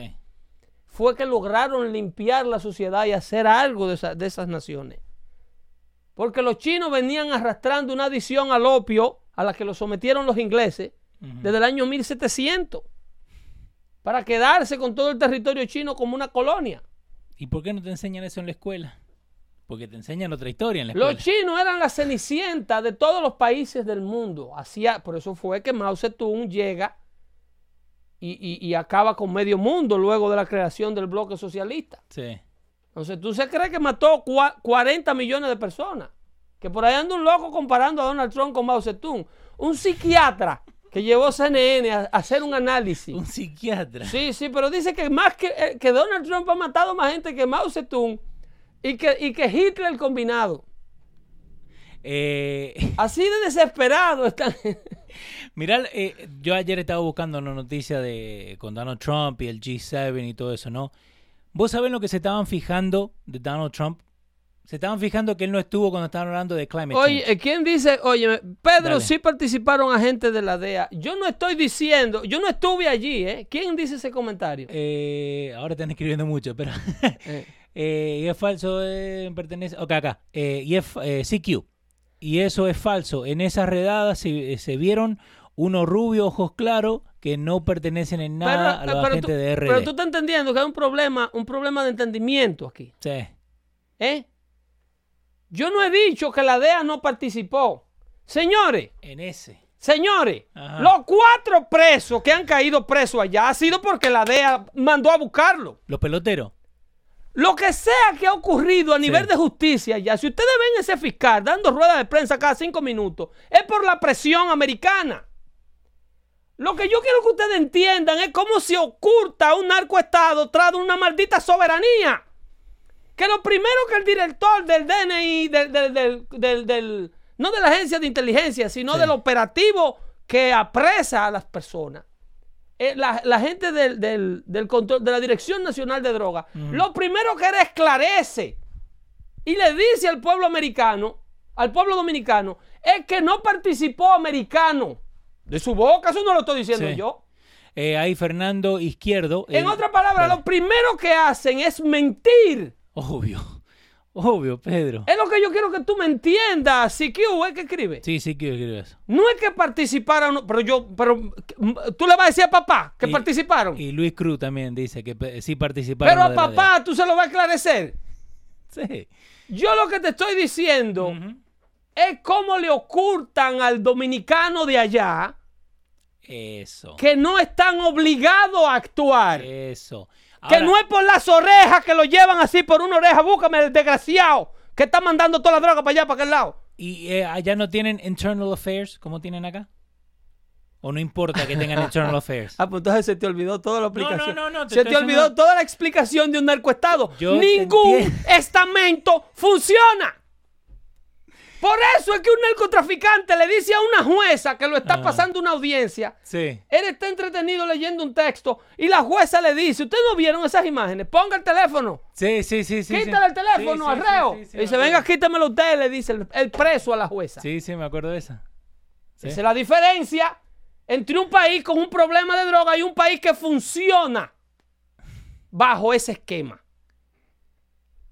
fue que lograron limpiar la sociedad y hacer algo de, esas naciones. Porque los chinos venían arrastrando una adicción al opio a la que lo sometieron los ingleses desde el año 1700 para quedarse con todo el territorio chino como una colonia. ¿Y por qué no te enseñan eso en la escuela? Porque te enseñan otra historia en la escuela. Los chinos eran la cenicienta de todos los países del mundo. Hacía, por eso fue que Mao Zedong llega y, acaba con medio mundo luego de la creación del bloque socialista. Sí. Entonces, ¿tú se cree que mató 40 millones de personas? Que por ahí anda un loco comparando a Donald Trump con Mao Zedong. Un psiquiatra que llevó CNN a, hacer un análisis. Un psiquiatra. Sí, sí, pero dice que más que, eh, que Donald Trump ha matado más gente que Mao Zedong y que, y que Hitler combinado. Eh, Así de desesperado están. Mirá, eh, yo ayer estaba buscando una noticia de con Donald Trump y el G7 y todo eso, ¿no? ¿Vos sabés lo que se estaban fijando de Donald Trump? Se estaban fijando que él no estuvo cuando estaban hablando de climate change. Oye, ¿quién dice? Oye, Pedro, sí participaron agentes de la DEA. Yo no estoy diciendo, yo no estuve allí, ¿eh? ¿Quién dice ese comentario? Eh, ahora están escribiendo mucho, pero... eh. Eh, y es falso, pertenece. Ok, acá. Y es CQ. Y eso es falso. En esas redadas se, vieron unos rubios, ojos claros, que no pertenecen en nada a los agentes de RD. Pero tú estás entendiendo que hay un problema, un problema de entendimiento aquí. Sí. ¿Eh? Yo no he dicho que la DEA no participó. Señores. En ese. Señores, los cuatro presos que han caído presos allá ha sido porque la DEA mandó a buscarlo. Los peloteros. Lo que sea que ha ocurrido a nivel de justicia ya, si ustedes ven ese fiscal dando ruedas de prensa cada cinco minutos, es por la presión americana. Lo que yo quiero que ustedes entiendan es cómo se oculta un narcoestado tras una maldita soberanía. Que lo primero que el director del DNI, del, no de la agencia de inteligencia, sino del operativo que apresa a las personas, eh, la, gente del, control, de la Dirección Nacional de Drogas, lo primero que era esclarece y le dice al pueblo americano, al pueblo dominicano, es que no participó americano. De su boca, eso no lo estoy diciendo yo. Eh, ahí Fernando Izquierdo. En otra palabra, lo primero que hacen es mentir. Obvio. Obvio, Pedro. Es lo que yo quiero que tú me entiendas. CQ es que escribe. Sí, CQ escribe eso. No es que participaron, pero yo, pero tú le vas a decir a papá que participaron. Y Luis Cruz también dice que sí participaron. Pero a papá tú se lo vas a esclarecer. Sí. Yo lo que te estoy diciendo es cómo le ocultan al dominicano de allá Eso. que no están obligados a actuar. Eso. Que no es por las orejas que lo llevan así por una oreja. Búscame el desgraciado que está mandando toda la droga para allá, para aquel lado. ¿Y eh, allá no tienen internal affairs como tienen acá? ¿O no importa que tengan internal affairs? Ah, pues entonces se te olvidó toda la explicación. no, no, te se te olvidó haciendo- toda la explicación de un narcoestado. Yo Ningún estamento funciona. Por eso es que un narcotraficante le dice a una jueza que lo está Ajá. pasando una audiencia. Sí. Él está entretenido leyendo un texto y la jueza le dice, ¿ustedes no vieron esas imágenes? Ponga el teléfono. Sí, sí, sí, sí. Quítale el teléfono, Sí, sí, sí, y dice, venga, quítemelo usted, le dice el, el preso a la jueza. Sí, sí, me acuerdo de esa. Esa es la diferencia entre un país con un problema de droga y un país que funciona bajo ese esquema.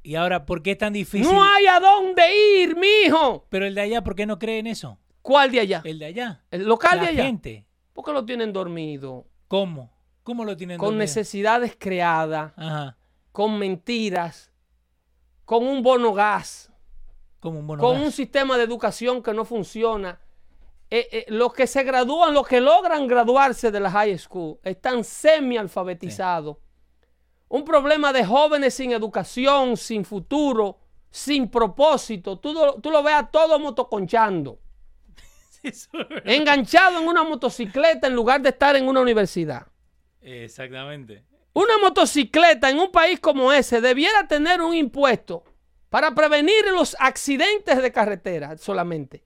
Y ahora, ¿por qué es tan difícil? No hay a dónde ir, mijo. Pero el de allá, ¿por qué no cree en eso? ¿Cuál de allá? El de allá. El local La de allá. gente. ¿Por qué lo tienen dormido? ¿Cómo? ¿Cómo lo tienen Con dormido? necesidades creadas, Ajá. con mentiras, con un bono gas, Como un bono con gas. un sistema de educación que no funciona. Eh, eh, los que se gradúan, los que logran graduarse de la high school, están semi-alfabetizados. Un problema de jóvenes sin educación, sin futuro, sin propósito. Tú, lo- tú lo ves a todo motoconchando, enganchado en una motocicleta en lugar de estar en una universidad. Exactamente. Una motocicleta en un país como ese debiera tener un impuesto para prevenir los accidentes de carretera solamente.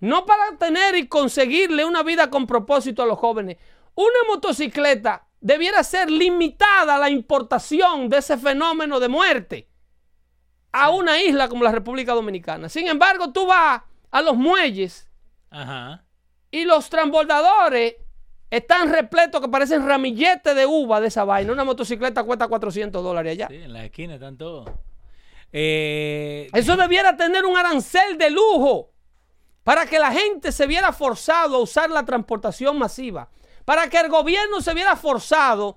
No para tener y conseguirle una vida con propósito a los jóvenes. Una motocicleta debiera ser limitada la importación de ese fenómeno de muerte a una isla como la República Dominicana. Sin embargo, tú vas a los muelles Ajá. y los transbordadores están repletos que parecen ramilletes de uva de esa vaina. Una motocicleta cuesta 400 dólares allá. Sí, en la esquina están todos. Eh, Eso debiera tener un arancel de lujo para que la gente se viera forzado a usar la transportación masiva. Para que el gobierno se viera forzado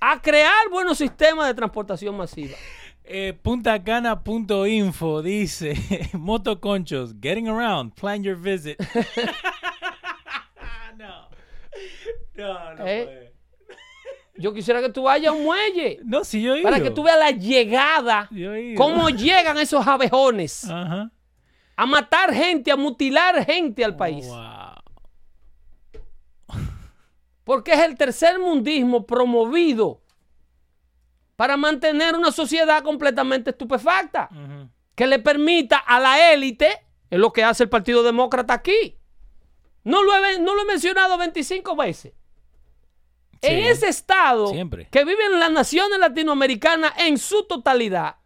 a crear buenos sistemas de transportación masiva. eh, puntacana.info dice motoconchos getting around plan your visit no no no ¿Eh? puede. Yo quisiera que tú vayas a un muelle no si yo he para que tú veas la llegada, Yo he ido. cómo llegan esos abejones Ajá. a matar gente, a mutilar gente al país. Wow. Porque es el tercer mundismo promovido para mantener una sociedad completamente estupefacta. Que le permita a la élite, es lo que hace el Partido Demócrata aquí. No lo he, no lo he mencionado 25 veces. en ese estado siempre. que viven las naciones latinoamericanas en su totalidad,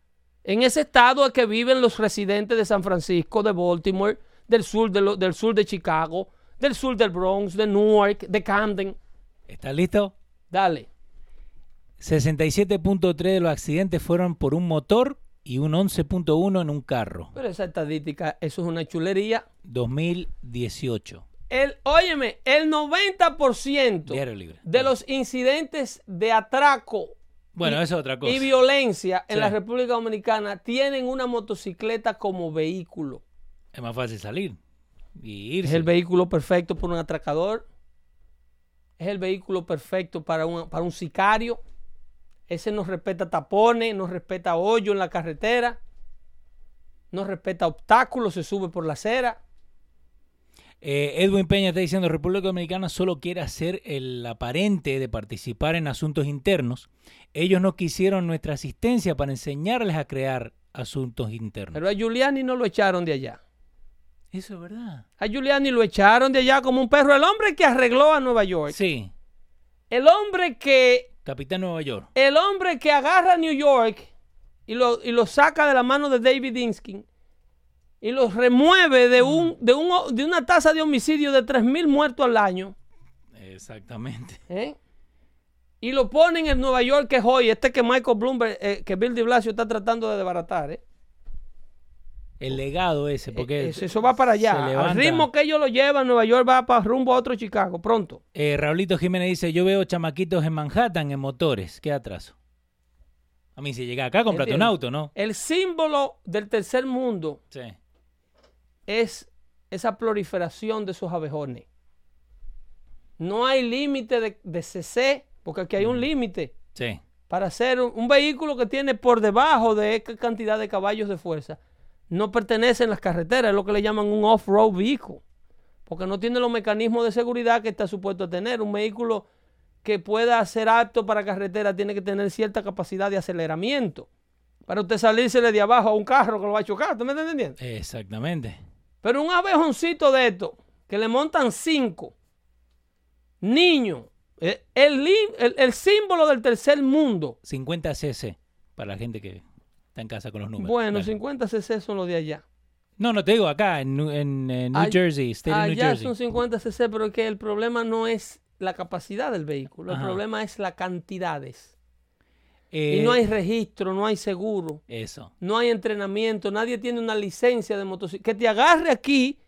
en ese estado es que viven los residentes de San Francisco, de Baltimore, del sur de, lo- del sur de Chicago, del sur del Bronx, de Newark, de Camden. ¿Estás listo? Dale. 67.3 de los accidentes fueron por un motor y un 11.1 en un carro. Pero esa estadística, eso es una chulería. 2018. El, óyeme, el 90% Diario libre. de los incidentes de atraco Bueno, y- eso es otra cosa. y violencia en Sí. la República Dominicana tienen una motocicleta como vehículo. Es más fácil salir y irse. Es el vehículo perfecto para un atracador. Es el vehículo perfecto para un, para un sicario. Ese no respeta tapones, no respeta hoyo en la carretera. No respeta obstáculos, se sube por la acera. Eh, Edwin Peña está diciendo República Dominicana solo quiere hacer el aparente de participar en asuntos internos. Ellos no quisieron nuestra asistencia para enseñarles a crear asuntos internos. Pero a Giuliani no lo echaron de allá. Eso es verdad. A Giuliani lo echaron de allá como un perro. El hombre que arregló a Nueva York. Sí, El hombre que Capitán Nueva York. el hombre que agarra a New York y lo, y lo saca de la mano de David Inskin y lo remueve de, un, de, un, de una tasa de homicidio de 3.000 muertos al año Exactamente. ¿eh? y lo ponen en Nueva York, que es hoy, este que Michael Bloomberg, eh, que Bill de Blasio está tratando de desbaratar. ¿eh? El legado ese, porque Eso, eso va para allá. Al ritmo que ellos lo llevan, Nueva York va para rumbo a otro Chicago, pronto. Eh, Raulito Jiménez dice, yo veo chamaquitos en Manhattan en motores. ¿Qué atraso? A mí, si llega acá, cómprate un auto, ¿no? El símbolo del tercer mundo Sí. es esa proliferación de esos abejones. No hay límite de, de CC, porque aquí hay un límite Sí. para hacer un, un vehículo que tiene por debajo de esta cantidad de caballos de fuerza. No pertenece en las carreteras, es lo que le llaman un off-road vehicle, porque no tiene los mecanismos de seguridad que está supuesto a tener. Un vehículo que pueda ser apto para carretera tiene que tener cierta capacidad de aceleramiento. Para usted salírsele de abajo a un carro que lo va a chocar, ¿tú me está entendiendo? Exactamente. Pero un abejoncito de esto, que le montan cinco niños, eh, el- el símbolo del tercer mundo. 50 cc para la gente que está en casa con los números. Bueno, Dale. 50 cc son los de allá. No, no te digo acá, en, New- en, eh, New All- Jersey, State of New Allá Jersey. son 50 cc, pero que el problema no es la capacidad del vehículo, el problema es las cantidades. Eh, y no hay registro, no hay seguro, Eso. no hay entrenamiento, nadie tiene una licencia de motocicleta. Que te agarre aquí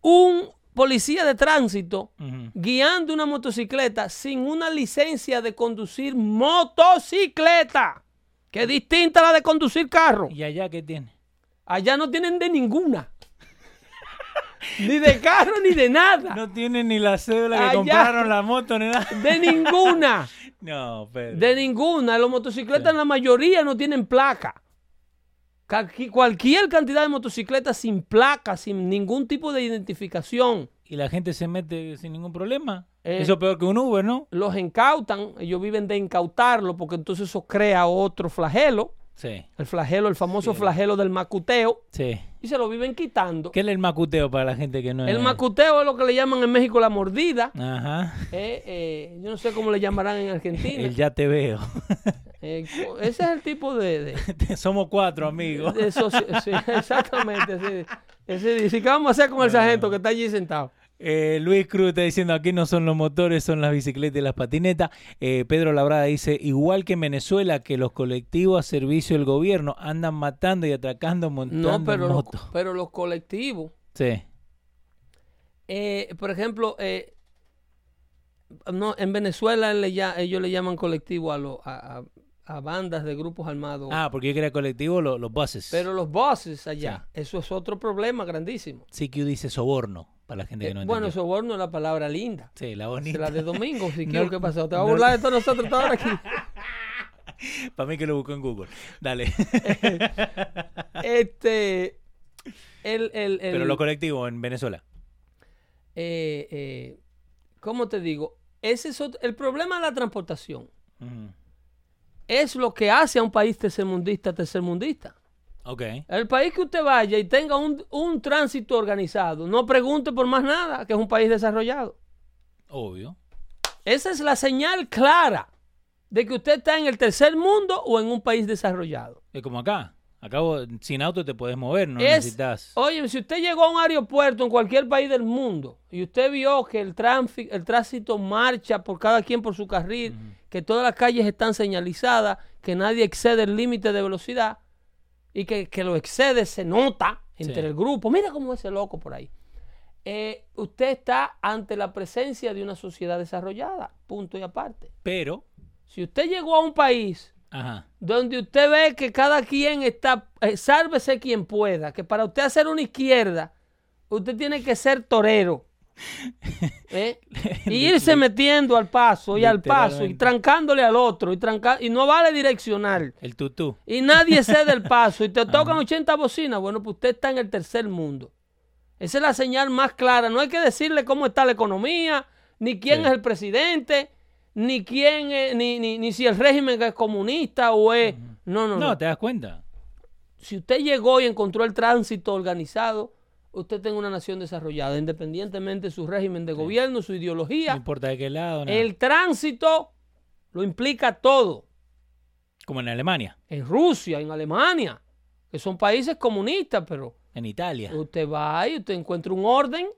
un policía de tránsito guiando una motocicleta sin una licencia de conducir motocicleta, que es distinta a la de conducir carro. ¿Y allá qué tiene? Allá no tienen de ninguna. ni de carro ni de nada. No tiene ni la cédula que Allá. compraron la moto ni nada. De ninguna. No, Pedro. De ninguna. Los motocicletas, la mayoría no tienen placa. Cualquier cantidad de motocicletas sin placa, sin ningún tipo de identificación, Y la gente se mete sin ningún problema. Eh, Eso es peor que un Uber, ¿no? los incautan. Ellos viven de incautarlo porque entonces eso crea otro flagelo. Sí, El flagelo, el famoso Sí. flagelo del macuteo. sí. Y se lo viven quitando. ¿Qué es el macuteo para la gente que no es? El macuteo es lo que le llaman en México la mordida. Ajá. Eh, eh, yo no sé cómo le llamarán en Argentina. El ya te veo. Eh, ese es el tipo de, de- Somos cuatro amigos. sí, exactamente. sí. Ese dice, ¿qué vamos a hacer con el sargento que está allí sentado? Eh, Luis Cruz está diciendo aquí no son los motores, son las bicicletas y las patinetas. Eh, Pedro Labrada dice, igual que en Venezuela, que los colectivos a servicio del gobierno andan matando y atracando montando No, pero los, motos. pero los colectivos, Sí, eh, por ejemplo, no, en Venezuela le ya- ellos le llaman colectivo a, lo- a, a- a bandas de grupos armados. Ah, porque yo quería colectivo, lo- los buses. Pero los bosses allá, eso es otro problema grandísimo. CQ dice soborno, para la gente que Eh, no bueno, entendió. soborno es la palabra linda. Sí, la Es bonita. la de domingo, si No- ¿qué pasó? ¿Te vas a no- burlar de todos nosotros toda hora aquí? Para mí que lo busco en Google. Dale. Este, el, el, el- Pero los colectivos en Venezuela. eh, eh, ¿cómo te digo? Ese es otro- el problema de la transportación. Ujú. Es lo que hace a un país tercermundista tercermundista. Ok. El país que usted vaya y tenga un, un tránsito organizado, no pregunte por más nada, que es un país desarrollado. Obvio. Esa es la señal clara de que usted está en el tercer mundo o en un país desarrollado. Es como acá. Acá vos, sin auto te puedes mover, no es, necesitas. Oye, si usted llegó a un aeropuerto en cualquier país del mundo y usted vio que el, el tránsito marcha por cada quien por su carril, que todas las calles están señalizadas, que nadie excede el límite de velocidad y que, que lo excede se nota entre Sí. el grupo. Mira cómo es ese loco por ahí. Eh, usted está ante la presencia de una sociedad desarrollada, punto y aparte. Pero, Si usted llegó a un país ajá. donde usted ve que cada quien está, eh, sálvese quien pueda, que para usted hacer una izquierda, usted tiene que ser torero. ¿eh? Y irse metiendo al paso y al paso y trancándole al otro y tranca y no vale direccional. El tutú. Y nadie cede el paso y te tocan 80 bocinas. Bueno, pues usted está en el tercer mundo. Esa es la señal más clara. No hay que decirle cómo está la economía, ni quién Sí. es el presidente, ni quién es- ni, ni, ni si el régimen es comunista o es. No, no, No, no. te das cuenta. Si usted llegó y encontró el tránsito organizado, usted tiene una nación desarrollada, independientemente de su régimen de gobierno, su No ideología. importa de qué lado, nada. El tránsito lo implica todo. Como en Alemania, En Rusia, en Alemania, que son países comunistas, pero en Italia. Usted va y usted encuentra un orden,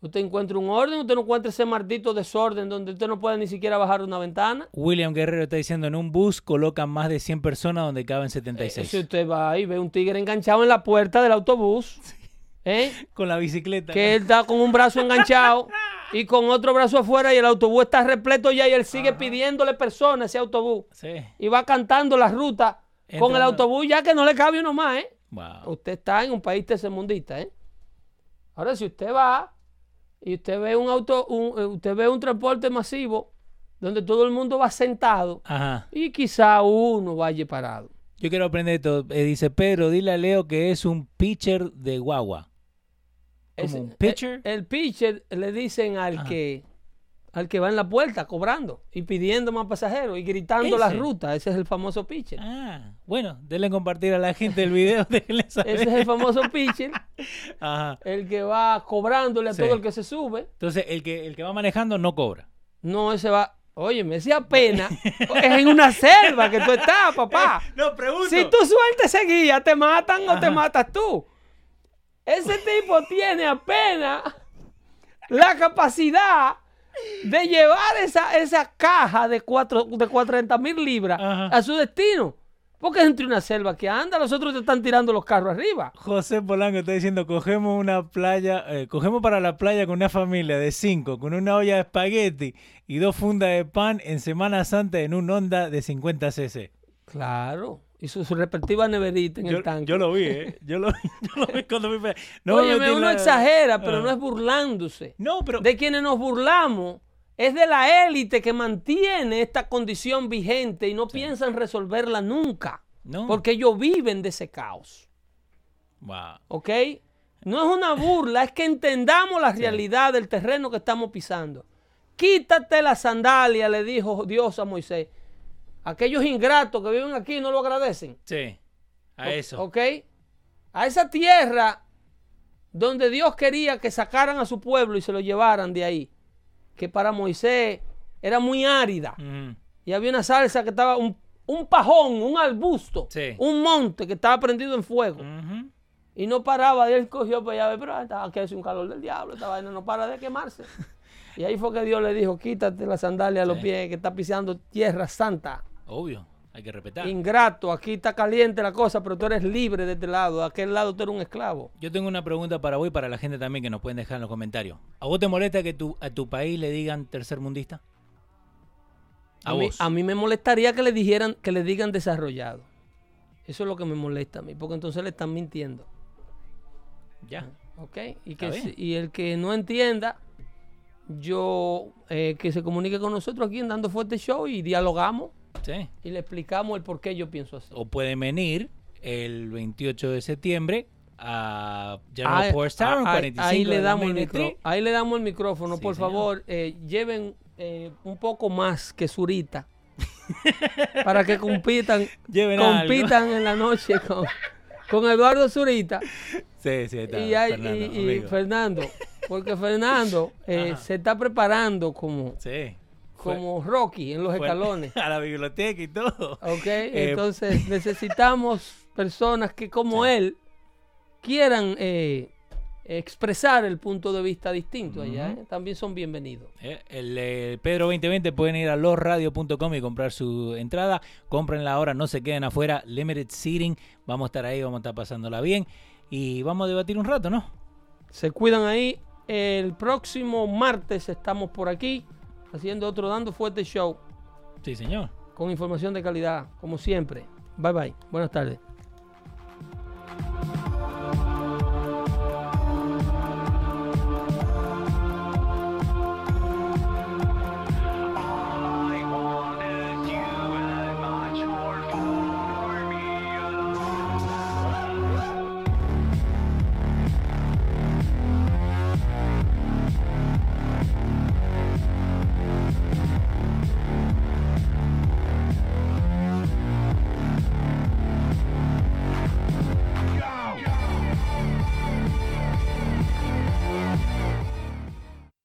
usted encuentra un orden, usted no encuentra ese maldito desorden donde usted no puede ni siquiera bajar una ventana. William Guerrero está diciendo, en un bus colocan más de 100 personas donde caben Eh, 76. si usted va y ve un tigre enganchado en la puerta del autobús, ¿eh? Con la bicicleta. que él está con un brazo enganchado y con otro brazo afuera y el autobús está repleto ya y él sigue pidiéndole personas a ese autobús. Sí. Y va cantando la ruta con el autobús ya que no le cabe uno más, ¿eh? Wow. Usted está en un país tercermundista, ¿eh? Ahora, si usted va y usted ve un auto, un- eh, usted ve un transporte masivo donde todo el mundo va sentado Ajá. y quizá uno vaya parado. Yo quiero aprender esto. Eh, dice Pedro, dile a Leo que es un pitcher de guagua. ¿Como Ese- un pitcher? El, el pitcher le dicen al Ajá. que al que va en la puerta cobrando y pidiendo más pasajeros y gritando la Ese. ruta. Ese es el famoso pitcher. Ah, bueno, denle compartir a la gente el video. Saber. Ese es el famoso pitcher, Ajá. el que va cobrándole a Sí. todo el que se sube. Entonces, el que, el que va manejando no cobra. No, ese va. Oye, me decía pena. es en una selva que tú estás, papá. No, pregunto. Si tú sueltas ese guía, te matan o te matas tú. Ese tipo tiene apenas la capacidad de llevar esa, esa caja de, cuatro, de 40 mil libras Ajá. a su destino. Porque es entre una selva que anda, los otros te están tirando los carros arriba. José Polanco está diciendo, cogemos una playa, eh, cogemos para la playa con una familia de cinco, con una olla de espagueti y dos fundas de pan en Semana Santa en un Honda de 50 cc. Claro. Y su, su respectiva neverita en Yo, el tanque. yo lo vi, ¿eh? Yo lo, yo lo vi cuando para- No me Oye, uno la- exagera, pero Ah. no es burlándose. No, pero... de quienes nos burlamos es de la élite que mantiene esta condición vigente y no piensan resolverla nunca. No. Porque ellos viven de ese caos. Wow. ¿Ok? No es una burla, es que entendamos la realidad del terreno que estamos pisando. Quítate la sandalia, le dijo Dios a Moisés. Aquellos ingratos que viven aquí no lo agradecen. Sí, a eso. ¿Ok? A esa tierra donde Dios quería que sacaran a su pueblo y se lo llevaran de ahí. Que para Moisés era muy árida. Y había una salsa que estaba, un, un pajón, un arbusto, Sí. un monte que estaba prendido en fuego. Y no paraba, y él cogió para allá, pero estaba que hace un calor del diablo, esta vaina no para de quemarse. Y ahí fue que Dios le dijo, quítate la sandalia a los Sí. pies, que está pisando tierra santa. Obvio, hay que respetar. Ingrato, aquí está caliente la cosa, pero tú eres libre de este lado, de aquel lado tú eres un esclavo. Yo tengo una pregunta para vos y para la gente también que nos pueden dejar en los comentarios. ¿A vos te molesta que tu, a tu país le digan tercermundista? A, A mí, vos. a mí me molestaría que le dijeran, que le digan desarrollado. Eso es lo que me molesta a mí, porque entonces le están mintiendo. Ya. ¿Ok? Y, que si- y el que no entienda, yo eh, que se comunique con nosotros aquí en Dando Fuerte Show y dialogamos Sí. y le explicamos el por qué yo pienso así. O pueden venir el 28 de septiembre a General Ah, Force Tower, ah, ahí, 45 ahí le damos el micro- ahí le damos el micrófono, Sí, por señor. favor, eh, lleven eh, un poco más que Zurita para que compitan, Lleven algo. compitan en la noche con, con Eduardo Zurita Sí, sí, está. y, hay- Fernando, y-. Fernando, porque Fernando eh, se está preparando como, Sí. Como Rocky en los escalones. A la biblioteca y todo. ¿Ok? Eh, Entonces necesitamos personas que como él quieran eh, expresar el punto de vista distinto allá. ¿eh? También son bienvenidos. El Pedro 2020 pueden ir a losradio.com y comprar su entrada. Cómprenla ahora, no se queden afuera. Limited seating. Vamos a estar ahí, vamos a estar pasándola bien. Y vamos a debatir un rato, ¿no? Se cuidan ahí. El próximo martes estamos por aquí haciendo otro Dando Fuerte Show Sí, señor. con información de calidad, como siempre. Bye bye. Buenas tardes.